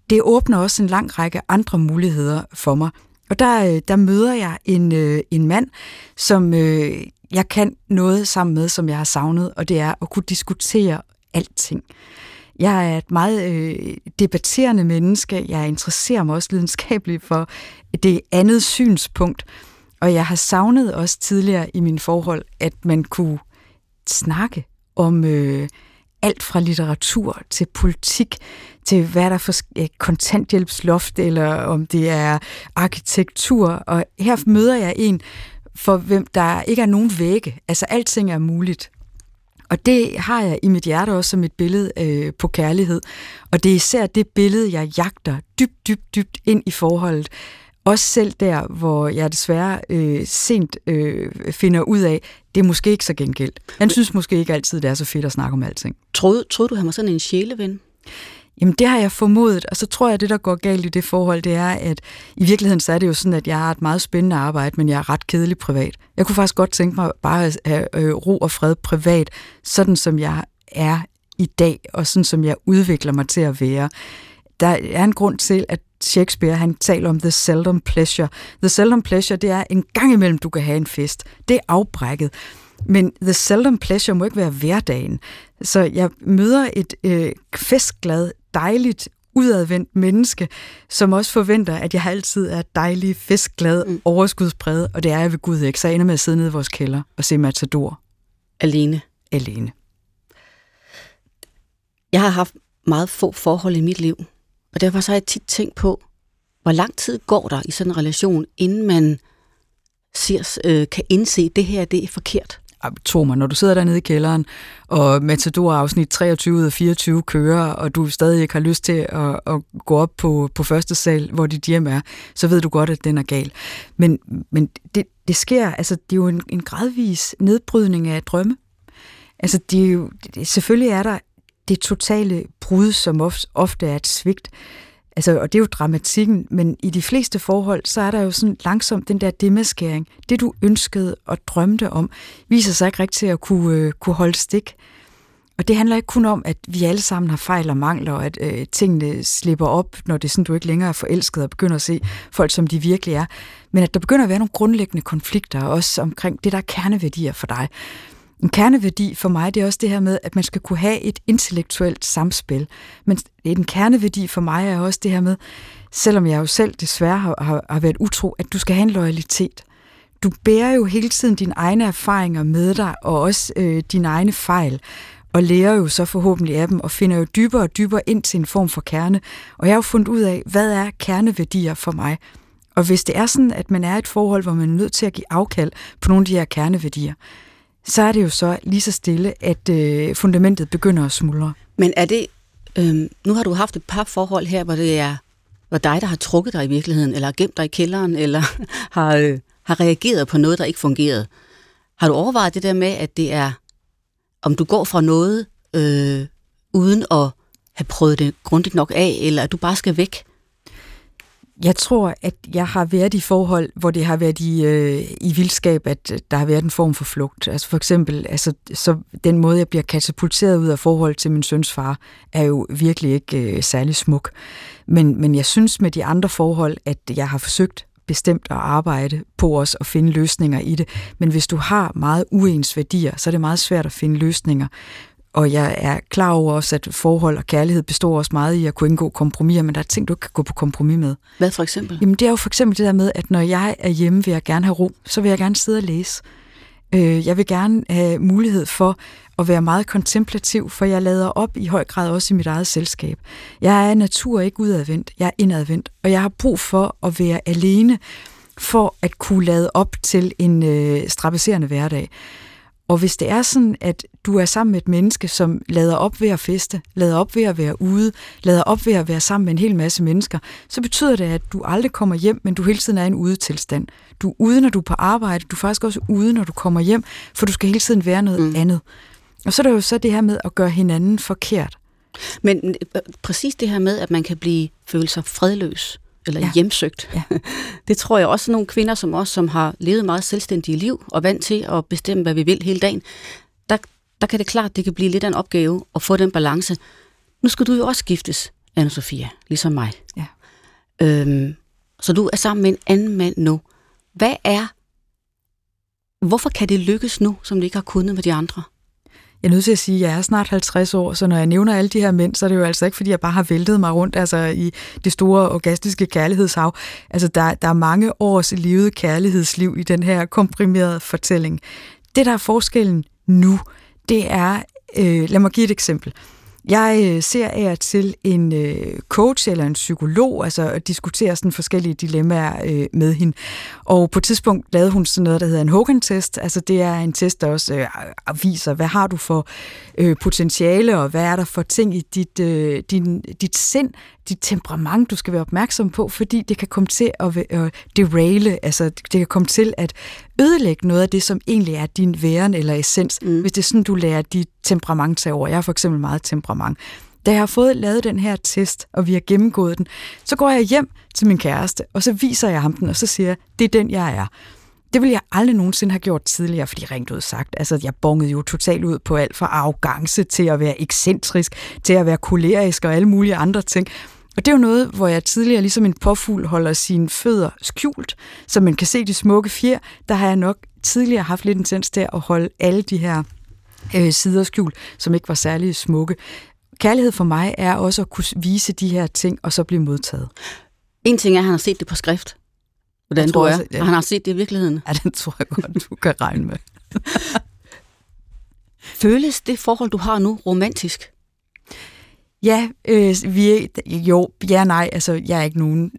det åbner også en lang række andre muligheder for mig. Og der, øh, der møder jeg en, øh, en mand, som øh, jeg kan noget sammen med, som jeg har savnet, og det er at kunne diskutere alting. Jeg er et meget øh, debatterende menneske. Jeg interesserer mig også lidenskabeligt for det andet synspunkt. Og jeg har savnet også tidligere i mine forhold, at man kunne snakke om øh, alt fra litteratur til politik, til hvad der er for øh, kontanthjælpsloft, eller om det er arkitektur. Og her møder jeg en, for hvem der ikke er nogen vægge. Altså alting er muligt. Og det har jeg i mit hjerte også som et billede øh, på kærlighed. Og det er især det billede, jeg jagter dybt, dybt, dybt ind i forholdet. Også selv der, hvor jeg desværre øh, sent øh, finder ud af, det er måske ikke så gengældt. Han synes måske ikke altid, det er så fedt at snakke om alting. Troede, troede du, han var sådan en sjæleven? Jamen det har jeg formodet, og så tror jeg, at det, der går galt i det forhold, det er, at i virkeligheden så er det jo sådan, at jeg har et meget spændende arbejde, men jeg er ret kedelig privat. Jeg kunne faktisk godt tænke mig bare at have øh, ro og fred privat, sådan som jeg er i dag, og sådan som jeg udvikler mig til at være. Der er en grund til, at Shakespeare han taler om the seldom pleasure. The seldom pleasure, det er en gang imellem, du kan have en fest. Det er afbrækket. Men the seldom pleasure må ikke være hverdagen. Så jeg møder et øh, festglad, dejligt, udadvendt menneske, som også forventer, at jeg altid er dejlig, festglad, mm. overskudspræget, og det er jeg ved Gud ikke. Så jeg ender med at sidde nede i vores kælder og se Matador. Alene? Alene. Jeg har haft meget få forhold i mit liv, og derfor så har jeg tit tænkt på, Hvor lang tid går der i sådan en relation, inden man ser, øh, kan indse, at det her det er forkert? Tro mig, når du sidder dernede i kælderen, og Matador afsnit 23 ud af 24 kører, og du stadig ikke har lyst til at, at gå op på, på første sal, hvor dit hjem er, så ved du godt, at den er gal. Men, men det, det sker, altså det er jo en, en gradvis nedbrydning af drømme. Altså det er jo, det, selvfølgelig er der det totale brud, som ofte, ofte er et svigt. Altså, og det er jo dramatikken, men i de fleste forhold, så er der jo sådan langsomt den der demaskering. Det, du ønskede og drømte om, viser sig ikke rigtigt at kunne, øh, kunne holde stik. Og det handler ikke kun om, at vi alle sammen har fejl og mangler, og at øh, tingene slipper op, når det er sådan, du ikke længere er forelsket og begynder at se folk, som de virkelig er. Men at der begynder at være nogle grundlæggende konflikter, også omkring det, der er kerneværdier for dig. En kerneværdi for mig, det er også det her med, at man skal kunne have et intellektuelt samspil. Men en kerneværdi for mig er også det her med, selvom jeg jo selv desværre har, har, har været utro, at du skal have en loyalitet. Du bærer jo hele tiden dine egne erfaringer med dig, og også øh, dine egne fejl, og lærer jo så forhåbentlig af dem, og finder jo dybere og dybere ind til en form for kerne. Og jeg har jo fundet ud af, hvad er kerneværdier for mig? Og hvis det er sådan, at man er i et forhold, hvor man er nødt til at give afkald på nogle af de her kerneværdier, så er det jo så lige så stille, at øh, fundamentet begynder at smuldre. Men er det, øh, nu har du haft et par forhold her, hvor det er hvor dig, der har trukket dig i virkeligheden, eller har gemt dig i kælderen, eller har, øh, har reageret på noget, der ikke fungerede. Har du overvejet det der med, at det er, om du går fra noget, øh, uden at have prøvet det grundigt nok af, eller at du bare skal væk? Jeg tror, at jeg har været i forhold, hvor det har været i, øh, i vildskab, at øh, der har været en form for flugt. Altså for eksempel, altså, så den måde, jeg bliver katapulteret ud af forhold til min søns far, er jo virkelig ikke øh, særlig smuk. Men, men jeg synes med de andre forhold, at jeg har forsøgt bestemt at arbejde på os og finde løsninger i det. Men hvis du har meget uens værdier, så er det meget svært at finde løsninger. Og jeg er klar over også, at forhold og kærlighed består også meget i at kunne indgå kompromiser, men der er ting, du ikke kan gå på kompromis med. Hvad for eksempel? Jamen det er jo for eksempel det der med, at når jeg er hjemme, vil jeg gerne have ro, så vil jeg gerne sidde og læse. Øh, jeg vil gerne have mulighed for at være meget kontemplativ, for jeg lader op i høj grad også i mit eget selskab. Jeg er natur ikke udadvendt, jeg er indadvendt, og jeg har brug for at være alene for at kunne lade op til en øh, strabaserende hverdag. Og hvis det er sådan, at du er sammen med et menneske, som lader op ved at feste, lader op ved at være ude, lader op ved at være sammen med en hel masse mennesker, så betyder det, at du aldrig kommer hjem, men du hele tiden er i en udetilstand. Du er ude, når du er på arbejde, du er faktisk også ude, når du kommer hjem, for du skal hele tiden være noget mm. andet. Og så er der jo så det her med at gøre hinanden forkert. Men øh, præcis det her med, at man kan blive føle sig fredløs, eller ja. hjemsøgt. Ja. Det tror jeg også nogle kvinder som os, som har levet meget selvstændige liv og vant til at bestemme, hvad vi vil hele dagen, der, der kan det klart, det kan blive lidt af en opgave at få den balance. Nu skal du jo også giftes, anna Sofia, ligesom mig. Ja. Øhm, så du er sammen med en anden mand nu. Hvad er, hvorfor kan det lykkes nu, som det ikke har kunnet med de andre? Jeg er nødt til at sige, at jeg er snart 50 år, så når jeg nævner alle de her mænd, så er det jo altså ikke, fordi jeg bare har væltet mig rundt altså i det store orgastiske kærlighedshav. Altså, der, der er mange års levet kærlighedsliv i den her komprimerede fortælling. Det, der er forskellen nu, det er, øh, lad mig give et eksempel. Jeg øh, ser af til en øh, coach eller en psykolog, altså at diskutere sådan forskellige dilemmaer øh, med hende. Og på et tidspunkt lavede hun sådan noget, der hedder en Hogan-test. Altså det er en test, der også øh, viser, hvad har du for øh, potentiale, og hvad er der for ting i dit, øh, din, dit sind, dit temperament, du skal være opmærksom på, fordi det kan komme til at øh, deraile, altså det kan komme til at ødelægge noget af det, som egentlig er din væren eller essens, mm. hvis det er sådan, du lærer dit temperament til over. Jeg har for eksempel meget temperament. Da jeg har fået lavet den her test, og vi har gennemgået den, så går jeg hjem til min kæreste, og så viser jeg ham den, og så siger jeg, det er den, jeg er. Det ville jeg aldrig nogensinde have gjort tidligere, fordi rent ud sagt, altså jeg bongede jo totalt ud på alt fra arrogance til at være ekscentrisk, til at være kolerisk og alle mulige andre ting. Og det er jo noget, hvor jeg tidligere, ligesom en påfugl, holder sine fødder skjult, så man kan se de smukke fjer. Der har jeg nok tidligere haft lidt en tendens til at holde alle de her øh, sider skjult, som ikke var særlig smukke. Kærlighed for mig er også at kunne vise de her ting, og så blive modtaget. En ting er, at han har set det på skrift, hvordan du er. Også, ja. Han har set det i virkeligheden. Ja, den tror jeg godt, du kan regne med. Føles det forhold, du har nu, romantisk? Ja, øh, vi er, jo, ja nej, altså jeg er ikke nogen...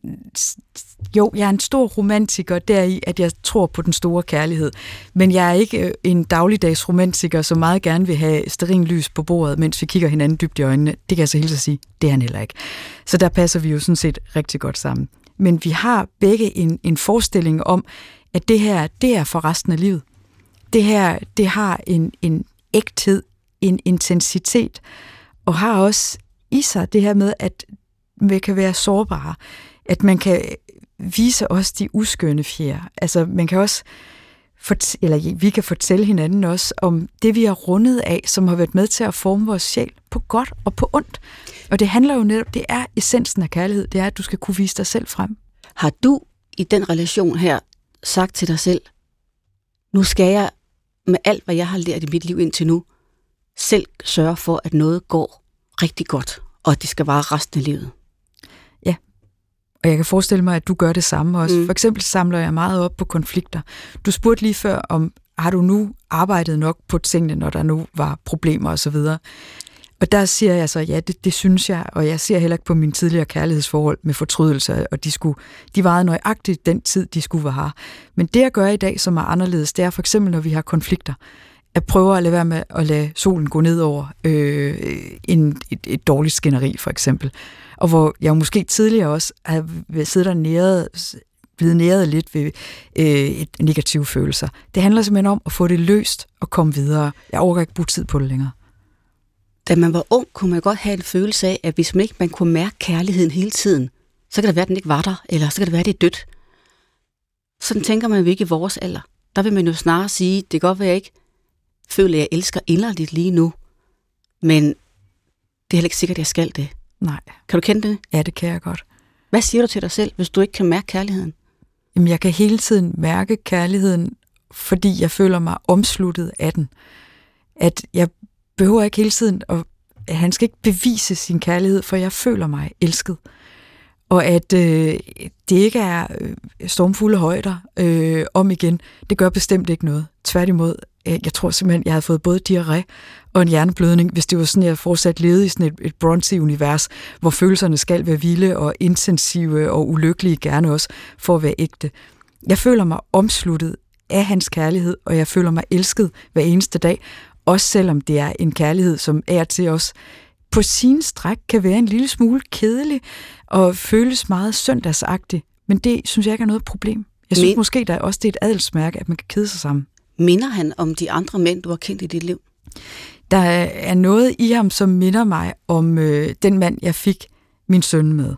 Jo, jeg er en stor romantiker deri, at jeg tror på den store kærlighed. Men jeg er ikke øh, en dagligdags romantiker, som meget gerne vil have lys på bordet, mens vi kigger hinanden dybt i øjnene. Det kan jeg så helt at sige, det er han heller ikke. Så der passer vi jo sådan set rigtig godt sammen. Men vi har begge en, en forestilling om, at det her, det er for resten af livet. Det her, det har en, en ægthed, en intensitet, og har også i sig det her med, at man kan være sårbare, at man kan vise os de uskønne fjer. Altså man kan også eller vi kan fortælle hinanden også om det, vi har rundet af, som har været med til at forme vores sjæl på godt og på ondt. Og det handler jo netop, det er essensen af kærlighed, det er, at du skal kunne vise dig selv frem. Har du i den relation her sagt til dig selv, nu skal jeg med alt, hvad jeg har lært i mit liv indtil nu, selv sørge for, at noget går rigtig godt, og det skal vare resten af livet. Ja, og jeg kan forestille mig, at du gør det samme også. Mm. For eksempel samler jeg meget op på konflikter. Du spurgte lige før om, har du nu arbejdet nok på tingene, når der nu var problemer osv.? Og der siger jeg så, ja, det, det synes jeg, og jeg ser heller ikke på mine tidligere kærlighedsforhold med fortrydelse, og de, skulle, de varede nøjagtigt den tid, de skulle være her. Men det, jeg gør i dag, som er anderledes, det er for eksempel, når vi har konflikter, at prøve at lade være med at lade solen gå ned over øh, en, et, et dårligt skænderi, for eksempel. Og hvor jeg måske tidligere også har siddet der næret, blevet næret lidt ved øh, et negative følelser. Det handler simpelthen om at få det løst og komme videre. Jeg overgår ikke bruge tid på det længere. Da man var ung, kunne man godt have en følelse af, at hvis man ikke man kunne mærke kærligheden hele tiden, så kan det være, at den ikke var der, eller så kan det være, at det er dødt. Sådan tænker man jo ikke i vores alder. Der vil man jo snarere sige, det kan godt være, at jeg ikke føler, jeg elsker inderligt lige nu, men det er heller ikke sikkert, at jeg skal det. Nej. Kan du kende det? Ja, det kan jeg godt. Hvad siger du til dig selv, hvis du ikke kan mærke kærligheden? Jamen, jeg kan hele tiden mærke kærligheden, fordi jeg føler mig omsluttet af den. At jeg behøver ikke hele tiden at han skal ikke bevise sin kærlighed, for jeg føler mig elsket. Og at øh, det ikke er øh, stormfulde højder øh, om igen, det gør bestemt ikke noget. Tværtimod, øh, jeg tror simpelthen, jeg havde fået både diarré og en hjerneblødning, hvis det var sådan, jeg fortsat levede i sådan et, et bronze-univers, hvor følelserne skal være vilde og intensive og ulykkelige gerne også, for at være ægte. Jeg føler mig omsluttet af hans kærlighed, og jeg føler mig elsket hver eneste dag, også selvom det er en kærlighed, som er til os på sin stræk kan være en lille smule kedelig og føles meget søndagsagtig. Men det synes jeg ikke er noget problem. Jeg synes Men... måske, der er også det er et adelsmærke, at man kan kede sig sammen. Minder han om de andre mænd, du har kendt i dit liv? Der er noget i ham, som minder mig om øh, den mand, jeg fik min søn med.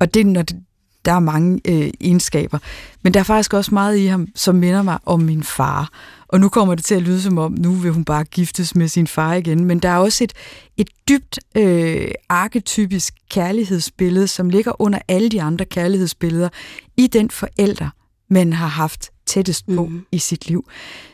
Og det, når det, der er mange øh, egenskaber. Men der er faktisk også meget i ham, som minder mig om min far. Og nu kommer det til at lyde som om, nu vil hun bare giftes med sin far igen. Men der er også et, et dybt øh, arketypisk kærlighedsbillede, som ligger under alle de andre kærlighedsbilleder i den forælder, man har haft tættest på mm. i sit liv.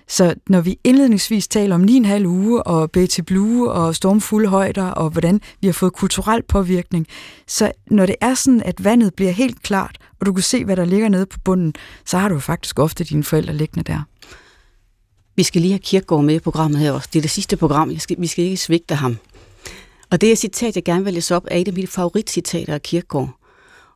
Så når vi indledningsvis taler om 9,5 uge og Betty Blue og stormfulde højder og hvordan vi har fået kulturel påvirkning, så når det er sådan, at vandet bliver helt klart, og du kan se, hvad der ligger nede på bunden, så har du faktisk ofte dine forældre liggende der. Vi skal lige have Kirkegaard med i programmet her også. Det er det sidste program. Jeg skal, vi skal ikke svigte ham. Og det er citat, jeg gerne vil læse op, er et af mine favoritcitater af Kirkegaard.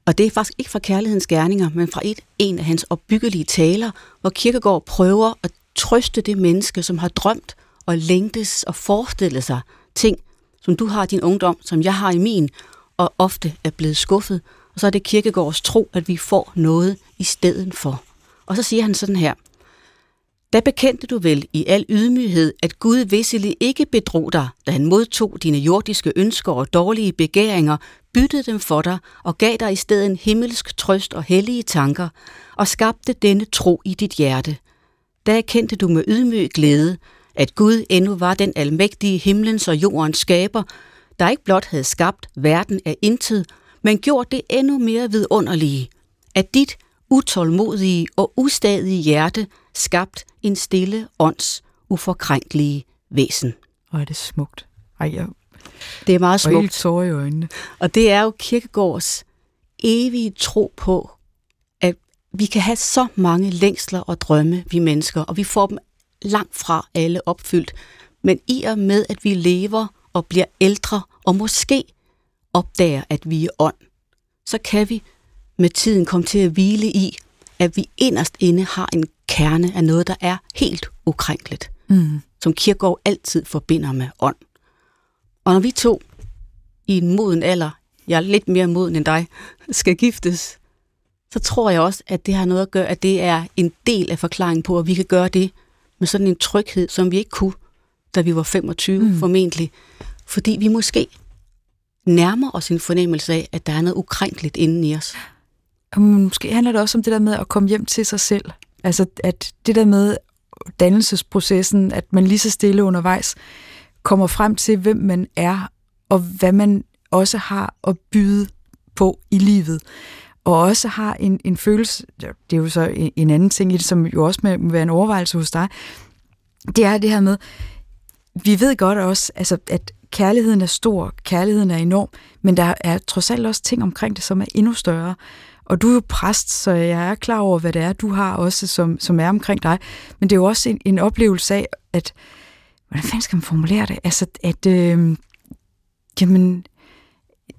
Og det er faktisk ikke fra kærlighedens gerninger, men fra et, en af hans opbyggelige taler, hvor Kirkegaard prøver at trøste det menneske, som har drømt og længtes og forestillet sig ting, som du har i din ungdom, som jeg har i min, og ofte er blevet skuffet. Og så er det Kirkegaards tro, at vi får noget i stedet for. Og så siger han sådan her, da bekendte du vel i al ydmyghed, at Gud visselig ikke bedrog dig, da han modtog dine jordiske ønsker og dårlige begæringer, byttede dem for dig og gav dig i stedet en himmelsk trøst og hellige tanker, og skabte denne tro i dit hjerte. Da erkendte du med ydmyg glæde, at Gud endnu var den almægtige himlens og jordens skaber, der ikke blot havde skabt verden af intet, men gjort det endnu mere vidunderlige, at dit utålmodige og ustadige hjerte skabt en stille ånds uforkrænkelige væsen. Og er det smukt. Ej, jeg... Det er meget smukt. Og helt tårer i øjnene. Og det er jo Kirkegårds evige tro på, at vi kan have så mange længsler og drømme, vi mennesker, og vi får dem langt fra alle opfyldt. Men i og med, at vi lever og bliver ældre og måske opdager, at vi er ånd, så kan vi med tiden komme til at hvile i, at vi inderst inde har en kerne af noget, der er helt ukrænkeligt, mm. som Kirkegaard altid forbinder med ånd. Og når vi to i en moden alder, jeg er lidt mere moden end dig, skal giftes, så tror jeg også, at det har noget at gøre, at det er en del af forklaringen på, at vi kan gøre det med sådan en tryghed, som vi ikke kunne, da vi var 25 mm. formentlig. Fordi vi måske nærmer os en fornemmelse af, at der er noget ukrænkeligt inden i os. Måske handler det også om det der med at komme hjem til sig selv. Altså, at det der med dannelsesprocessen, at man lige så stille undervejs kommer frem til, hvem man er, og hvad man også har at byde på i livet. Og også har en, en følelse, det er jo så en, en anden ting i det, som jo også må være en overvejelse hos dig, det er det her med, vi ved godt også, altså, at kærligheden er stor, kærligheden er enorm, men der er trods alt også ting omkring det, som er endnu større. Og du er jo præst, så jeg er klar over, hvad det er, du har også, som, som er omkring dig. Men det er jo også en, en oplevelse af, at, hvordan fanden skal man formulere det? Altså, at, øh, jamen,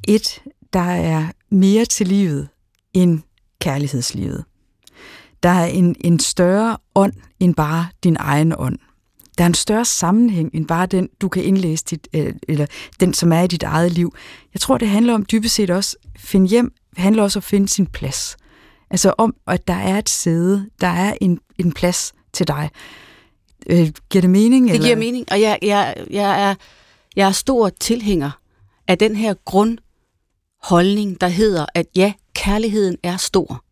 et, der er mere til livet end kærlighedslivet. Der er en, en større ånd end bare din egen ånd. Der er en større sammenhæng end bare den, du kan indlæse, dit, øh, eller den, som er i dit eget liv. Jeg tror, det handler om dybest set også, finde hjem, handler også om at finde sin plads. Altså om, at der er et sæde, der er en, en plads til dig. Øh, giver det mening? Det eller? giver mening, og jeg, jeg, jeg, er, jeg er stor tilhænger af den her grundholdning, der hedder, at ja, kærligheden er stor.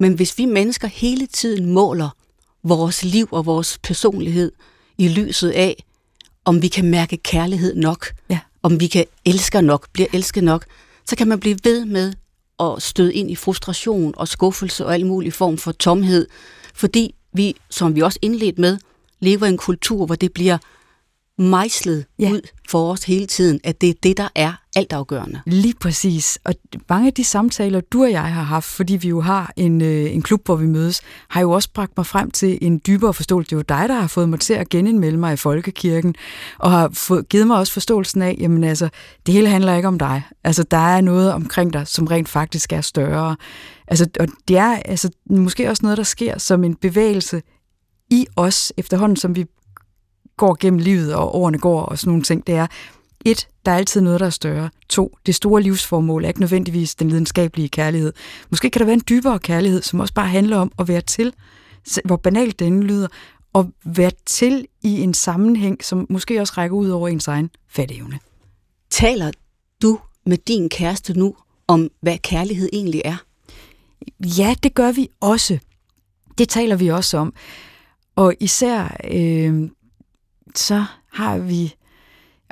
Men hvis vi mennesker hele tiden måler vores liv og vores personlighed i lyset af, om vi kan mærke kærlighed nok, ja. om vi kan elske nok, bliver elsket nok, så kan man blive ved med at støde ind i frustration og skuffelse og alle mulige form for tomhed, fordi vi, som vi også indledt med, lever i en kultur, hvor det bliver mejslet ja. ud for os hele tiden, at det er det, der er altafgørende. Lige præcis. Og mange af de samtaler, du og jeg har haft, fordi vi jo har en, øh, en klub, hvor vi mødes, har jo også bragt mig frem til en dybere forståelse. Det er jo dig, der har fået mig til at genindmelde mig i Folkekirken, og har fået, givet mig også forståelsen af, jamen altså, det hele handler ikke om dig. Altså, der er noget omkring dig, som rent faktisk er større. Altså, og det er altså, måske også noget, der sker som en bevægelse i os, efterhånden som vi går gennem livet, og årene går, og sådan nogle ting, det er, et, der er altid noget, der er større. To, det store livsformål er ikke nødvendigvis den lidenskabelige kærlighed. Måske kan der være en dybere kærlighed, som også bare handler om at være til, hvor banalt den lyder, og være til i en sammenhæng, som måske også rækker ud over ens egen fatteevne. Taler du med din kæreste nu om, hvad kærlighed egentlig er? Ja, det gør vi også. Det taler vi også om. Og især øh, så har vi,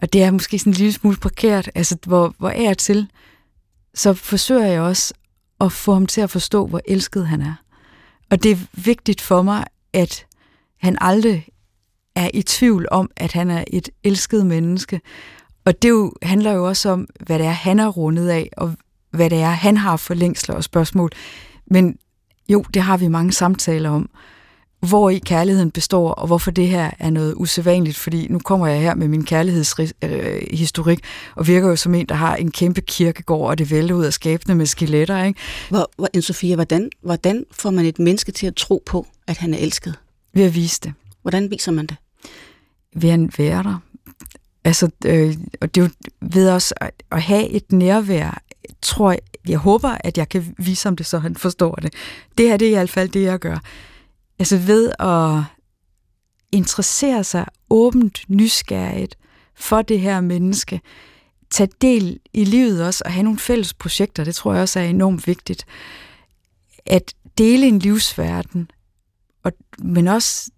og det er måske sådan en lille smule parkeret, altså hvor, hvor er jeg til, så forsøger jeg også at få ham til at forstå, hvor elsket han er. Og det er vigtigt for mig, at han aldrig er i tvivl om, at han er et elsket menneske. Og det jo, handler jo også om, hvad det er, han er rundet af, og hvad det er, han har for længsler og spørgsmål. Men jo, det har vi mange samtaler om hvor i kærligheden består, og hvorfor det her er noget usædvanligt, fordi nu kommer jeg her med min kærlighedshistorik, og virker jo som en, der har en kæmpe kirkegård, og det vælter ud af skabene med skeletter. Ikke? Hvor, hvor, Sofia, hvordan, hvordan får man et menneske til at tro på, at han er elsket? Ved at vise det. Hvordan viser man det? Ved at være der. Altså, øh, og det er jo ved også at, at have et nærvær, tror jeg, jeg håber, at jeg kan vise ham det, så han forstår det. Det her det er i hvert fald det, jeg gør. Altså ved at interessere sig åbent, nysgerrigt for det her menneske, tage del i livet også, og have nogle fælles projekter, det tror jeg også er enormt vigtigt. At dele en livsverden, og, men også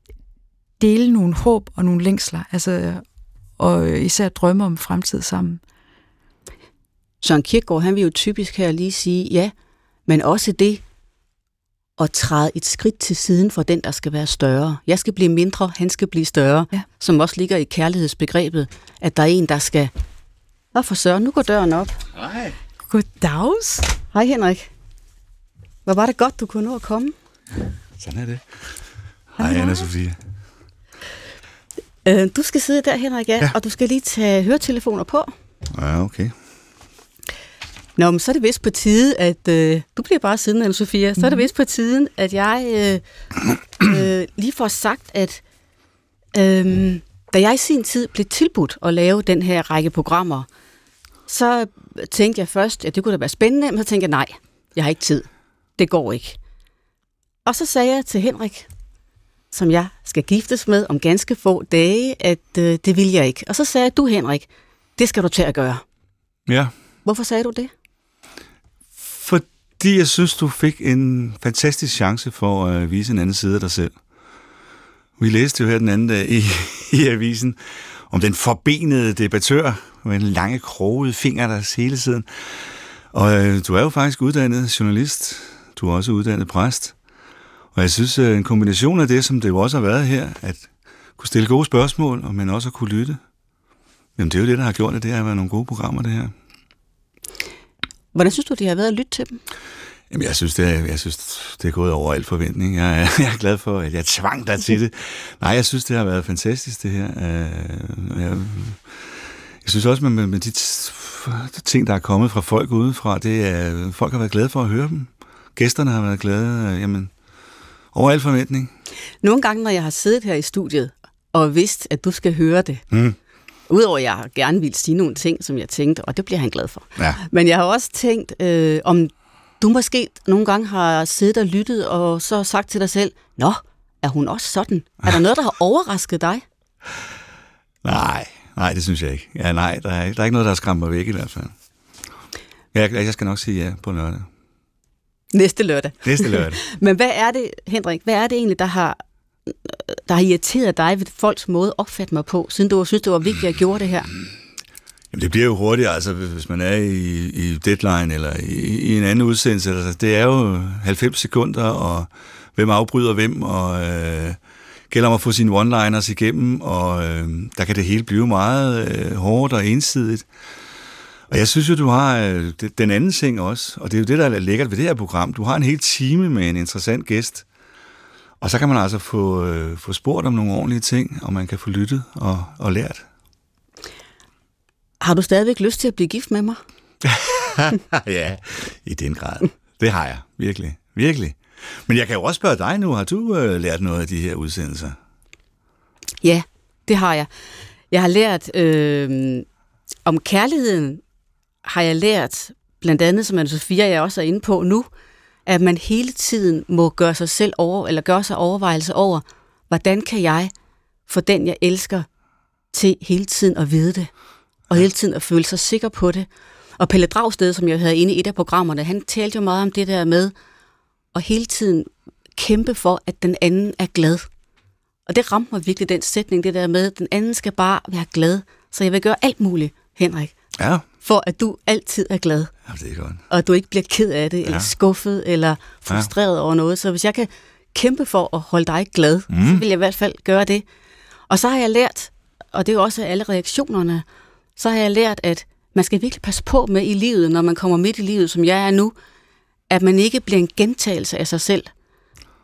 dele nogle håb og nogle længsler, altså, og især drømme om fremtid sammen. Søren Kierkegaard, han vil jo typisk her lige sige, ja, men også det, at træde et skridt til siden for den, der skal være større. Jeg skal blive mindre, han skal blive større, ja. som også ligger i kærlighedsbegrebet, at der er en, der skal... Hvad for Søren, nu går døren op. Hej. Goddags. Hej Henrik. Hvor var det godt, du kunne nå at komme. Sådan er det. Hej, Anna Sofie. Øh, du skal sidde der, Henrik, ja, ja. og du skal lige tage høretelefoner på. Ja, okay. Nå, men så er det vist på tide, at... Øh, du bliver bare siden, anne Sofia. Så er det vist på tiden, at jeg øh, øh, lige får sagt, at øh, da jeg i sin tid blev tilbudt at lave den her række programmer, så tænkte jeg først, at det kunne da være spændende, men så tænkte jeg, nej, jeg har ikke tid. Det går ikke. Og så sagde jeg til Henrik, som jeg skal giftes med om ganske få dage, at øh, det vil jeg ikke. Og så sagde du, Henrik, det skal du til at gøre. Ja, Hvorfor sagde du det? Fordi jeg synes, du fik en fantastisk chance for at øh, vise en anden side af dig selv. Vi læste jo her den anden dag i, i avisen om den forbenede debattør med en lange krogede finger der hele tiden. Og øh, du er jo faktisk uddannet journalist. Du er også uddannet præst. Og jeg synes, øh, en kombination af det, som det jo også har været her, at kunne stille gode spørgsmål, og men også at kunne lytte, jamen det er jo det, der har gjort det. Det har været nogle gode programmer, det her. Hvordan synes du, det har været at lytte til dem? Jamen, jeg synes, det er, jeg synes, det er gået over al forventning. Jeg er, jeg er glad for, at jeg tvang dig til det. Nej, jeg synes, det har været fantastisk, det her. Øh, Jeg, jeg synes også, med, med de, de ting, der er kommet fra folk udefra, det er, folk har været glade for at høre dem. Gæsterne har været glade. øh, Jamen, over al forventning. Nogle gange, når jeg har siddet her i studiet og vidst, at du skal høre det, Mm. Udover at jeg gerne ville sige nogle ting, som jeg tænkte, og det bliver han glad for. Ja. Men jeg har også tænkt, øh, om du måske nogle gange har siddet og lyttet, og så sagt til dig selv, Nå, er hun også sådan? Er der noget, der har overrasket dig? Nej, nej, det synes jeg ikke. Ja, nej, der er, ikke- der er ikke noget, der skræmmer mig væk i hvert fald. Jeg, jeg skal nok sige ja på lørdag. Næste lørdag. Næste lørdag. Men hvad er det, Henrik, hvad er det egentlig, der har, der har irriteret dig ved folks måde at opfatte mig på, siden du synes, det var vigtigt, at jeg gjorde det her? Jamen, det bliver jo hurtigt, altså hvis man er i, i deadline eller i, i en anden udsendelse. Altså, det er jo 90 sekunder, og hvem afbryder hvem, og øh, gælder om at få sine one-liners igennem, og øh, der kan det hele blive meget øh, hårdt og ensidigt. Og jeg synes jo, du har øh, den anden ting også, og det er jo det, der er lækkert ved det her program. Du har en hel time med en interessant gæst, og så kan man altså få, øh, få spurgt om nogle ordentlige ting, og man kan få lyttet og, og lært. Har du stadigvæk lyst til at blive gift med mig? ja, i den grad. Det har jeg, virkelig. Virkelig. Men jeg kan jo også spørge dig nu, har du øh, lært noget af de her udsendelser? Ja, det har jeg. Jeg har lært øh, om kærligheden, har jeg lært, blandt andet, som Anne-Sophia jeg også er inde på nu, at man hele tiden må gøre sig selv over, eller gøre sig overvejelse over, hvordan kan jeg få den, jeg elsker, til hele tiden at vide det, og hele tiden at føle sig sikker på det. Og Pelle Dragsted, som jeg havde inde i et af programmerne, han talte jo meget om det der med at hele tiden kæmpe for, at den anden er glad. Og det ramte mig virkelig, den sætning, det der med, at den anden skal bare være glad. Så jeg vil gøre alt muligt, Henrik, Ja, for at du altid er glad, ja det er godt. og at du ikke bliver ked af det, ja. eller skuffet, eller frustreret ja. over noget. Så hvis jeg kan kæmpe for at holde dig glad, mm. så vil jeg i hvert fald gøre det. Og så har jeg lært, og det er jo også alle reaktionerne, så har jeg lært, at man skal virkelig passe på med i livet, når man kommer midt i livet, som jeg er nu, at man ikke bliver en gentagelse af sig selv.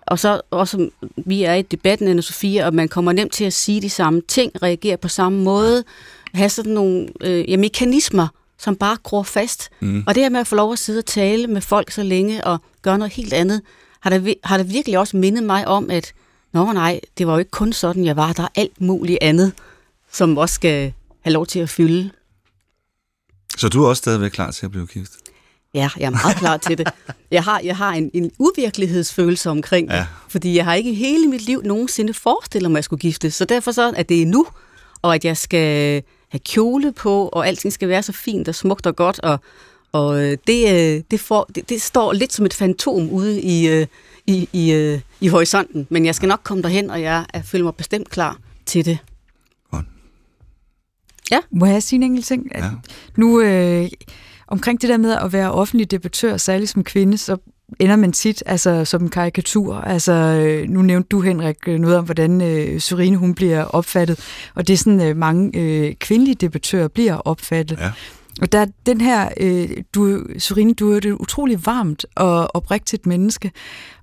Og så også, vi er i debatten, Anna Sofia, og man kommer nemt til at sige de samme ting, reagere på samme måde, have sådan nogle øh, ja, mekanismer, som bare gror fast. Mm. Og det her med at få lov at sidde og tale med folk så længe og gøre noget helt andet, har det, har det virkelig også mindet mig om, at nå nej, det var jo ikke kun sådan, jeg var. Der er alt muligt andet, som også skal have lov til at fylde. Så du er også stadigvæk klar til at blive gift? Ja, jeg er meget klar til det. Jeg har, jeg har en, en uvirkelighedsfølelse omkring det, Ja. fordi jeg har ikke i hele mit liv nogensinde forestillet mig, at jeg skulle giftes. Så derfor så, at det er nu, og at jeg skal have kjole på, og alting skal være så fint og smukt og godt, og, og øh, det, øh, det, får, det, det står lidt som et fantom ude i, øh, i, i, i horisonten. Men jeg skal nok komme derhen, og jeg, jeg føler mig bestemt klar til det. Må jeg sige en enkelt ting? Ja. Nu øh, omkring det der med at være offentlig debattør, særligt som kvinde, så ender man tit altså, som en karikatur. Altså, øh, nu nævnte du, Henrik, øh, noget om, hvordan øh, Syrine hun bliver opfattet, og det er sådan, øh, mange øh, kvindelige debattører bliver opfattet. Ja. Og der den her, øh, du, Sorine, du er et utrolig varmt og oprigtigt menneske,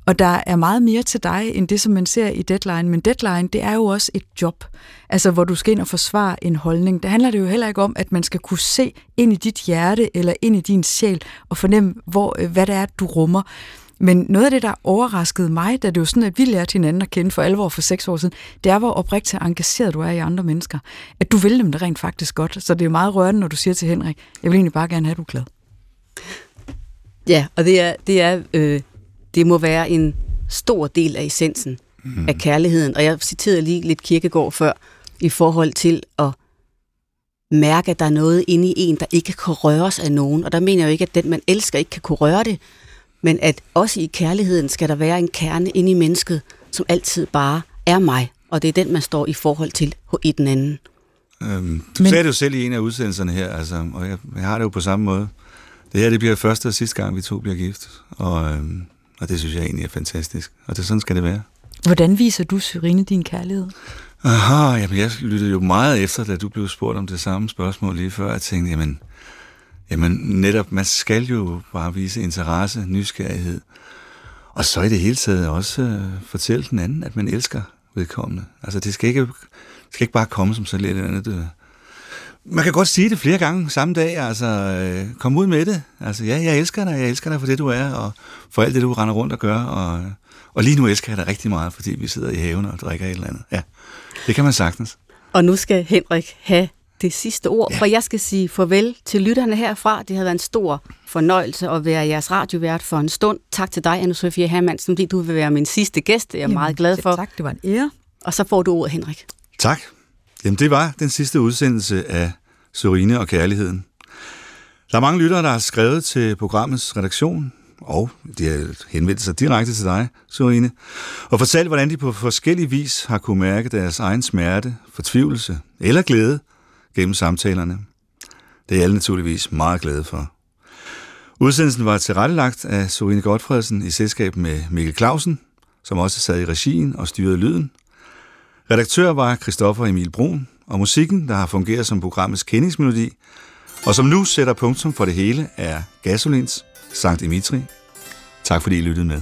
og der er meget mere til dig, end det, som man ser i Deadline. Men Deadline, det er jo også et job, altså hvor du skal ind og forsvare en holdning. Det handler det jo heller ikke om, at man skal kunne se ind i dit hjerte eller ind i din sjæl og fornemme, hvor, øh, hvad det er, du rummer. Men noget af det, der overraskede mig, da det var sådan, at vi lærte hinanden at kende for alvor for seks år siden, det er, hvor oprigtigt engageret du er i andre mennesker. At du vil dem det rent faktisk godt. Så det er meget rørende, når du siger til Henrik, jeg vil egentlig bare gerne have, at du er glad. Ja, og det er, det er øh, det må være en stor del af essensen mm. af kærligheden. Og jeg citerede lige lidt kirkegård før, i forhold til at mærke, at der er noget inde i en, der ikke kan røres af nogen. Og der mener jeg jo ikke, at den, man elsker, ikke kan kunne røre det, men at også i kærligheden skal der være en kerne inde i mennesket, som altid bare er mig. Og det er den, man står i forhold til i den anden. Øhm, du men... sagde det jo selv i en af udsendelserne her, altså, og jeg, jeg har det jo på samme måde. Det her det bliver første og sidste gang, vi to bliver gift. Og øhm, og det synes jeg egentlig er fantastisk. Og det sådan skal det være. Hvordan viser du, Syrine, din kærlighed? Aha, jamen jeg lyttede jo meget efter, da du blev spurgt om det samme spørgsmål lige før. Jeg tænkte, jamen, jamen netop, man skal jo bare vise interesse, nysgerrighed. Og så i det hele taget også øh, fortælle den anden, at man elsker vedkommende. Altså det skal ikke, det skal ikke bare komme som så lidt andet. Øh. man kan godt sige det flere gange samme dag, altså øh, kom ud med det. Altså ja, jeg elsker dig, jeg elsker dig for det du er, og for alt det du render rundt og gør, og, og lige nu elsker jeg dig rigtig meget, fordi vi sidder i haven og drikker et eller andet. Ja, det kan man sagtens. Og nu skal Henrik have det sidste ord, ja. for jeg skal sige farvel til lytterne herfra. Det har været en stor fornøjelse at være jeres radiovært for en stund. Tak til dig, Anne-Sophie Hermansen, fordi du vil være min sidste gæst. Det er jeg Jamen, meget glad for. Tak, det var en ære. Og så får du ordet, Henrik. Tak. Jamen, det var den sidste udsendelse af Sorine og Kærligheden. Der er mange lyttere, der har skrevet til programmets redaktion, og de har henvendt sig direkte til dig, Sorine, og fortalt, hvordan de på forskellige vis har kunne mærke deres egen smerte, fortvivlelse eller glæde gennem samtalerne. Det er alle naturligvis meget glade for. Udsendelsen var tilrettelagt af Sorine Godfredsen i selskab med Mikkel Clausen, som også sad i regien og styrede lyden. Redaktør var Christoffer Emil Brun, og musikken, der har fungeret som programmets kendingsmelodi, og som nu sætter punktum for det hele, er Gasolins Sankt Dimitri. Tak fordi I lyttede med.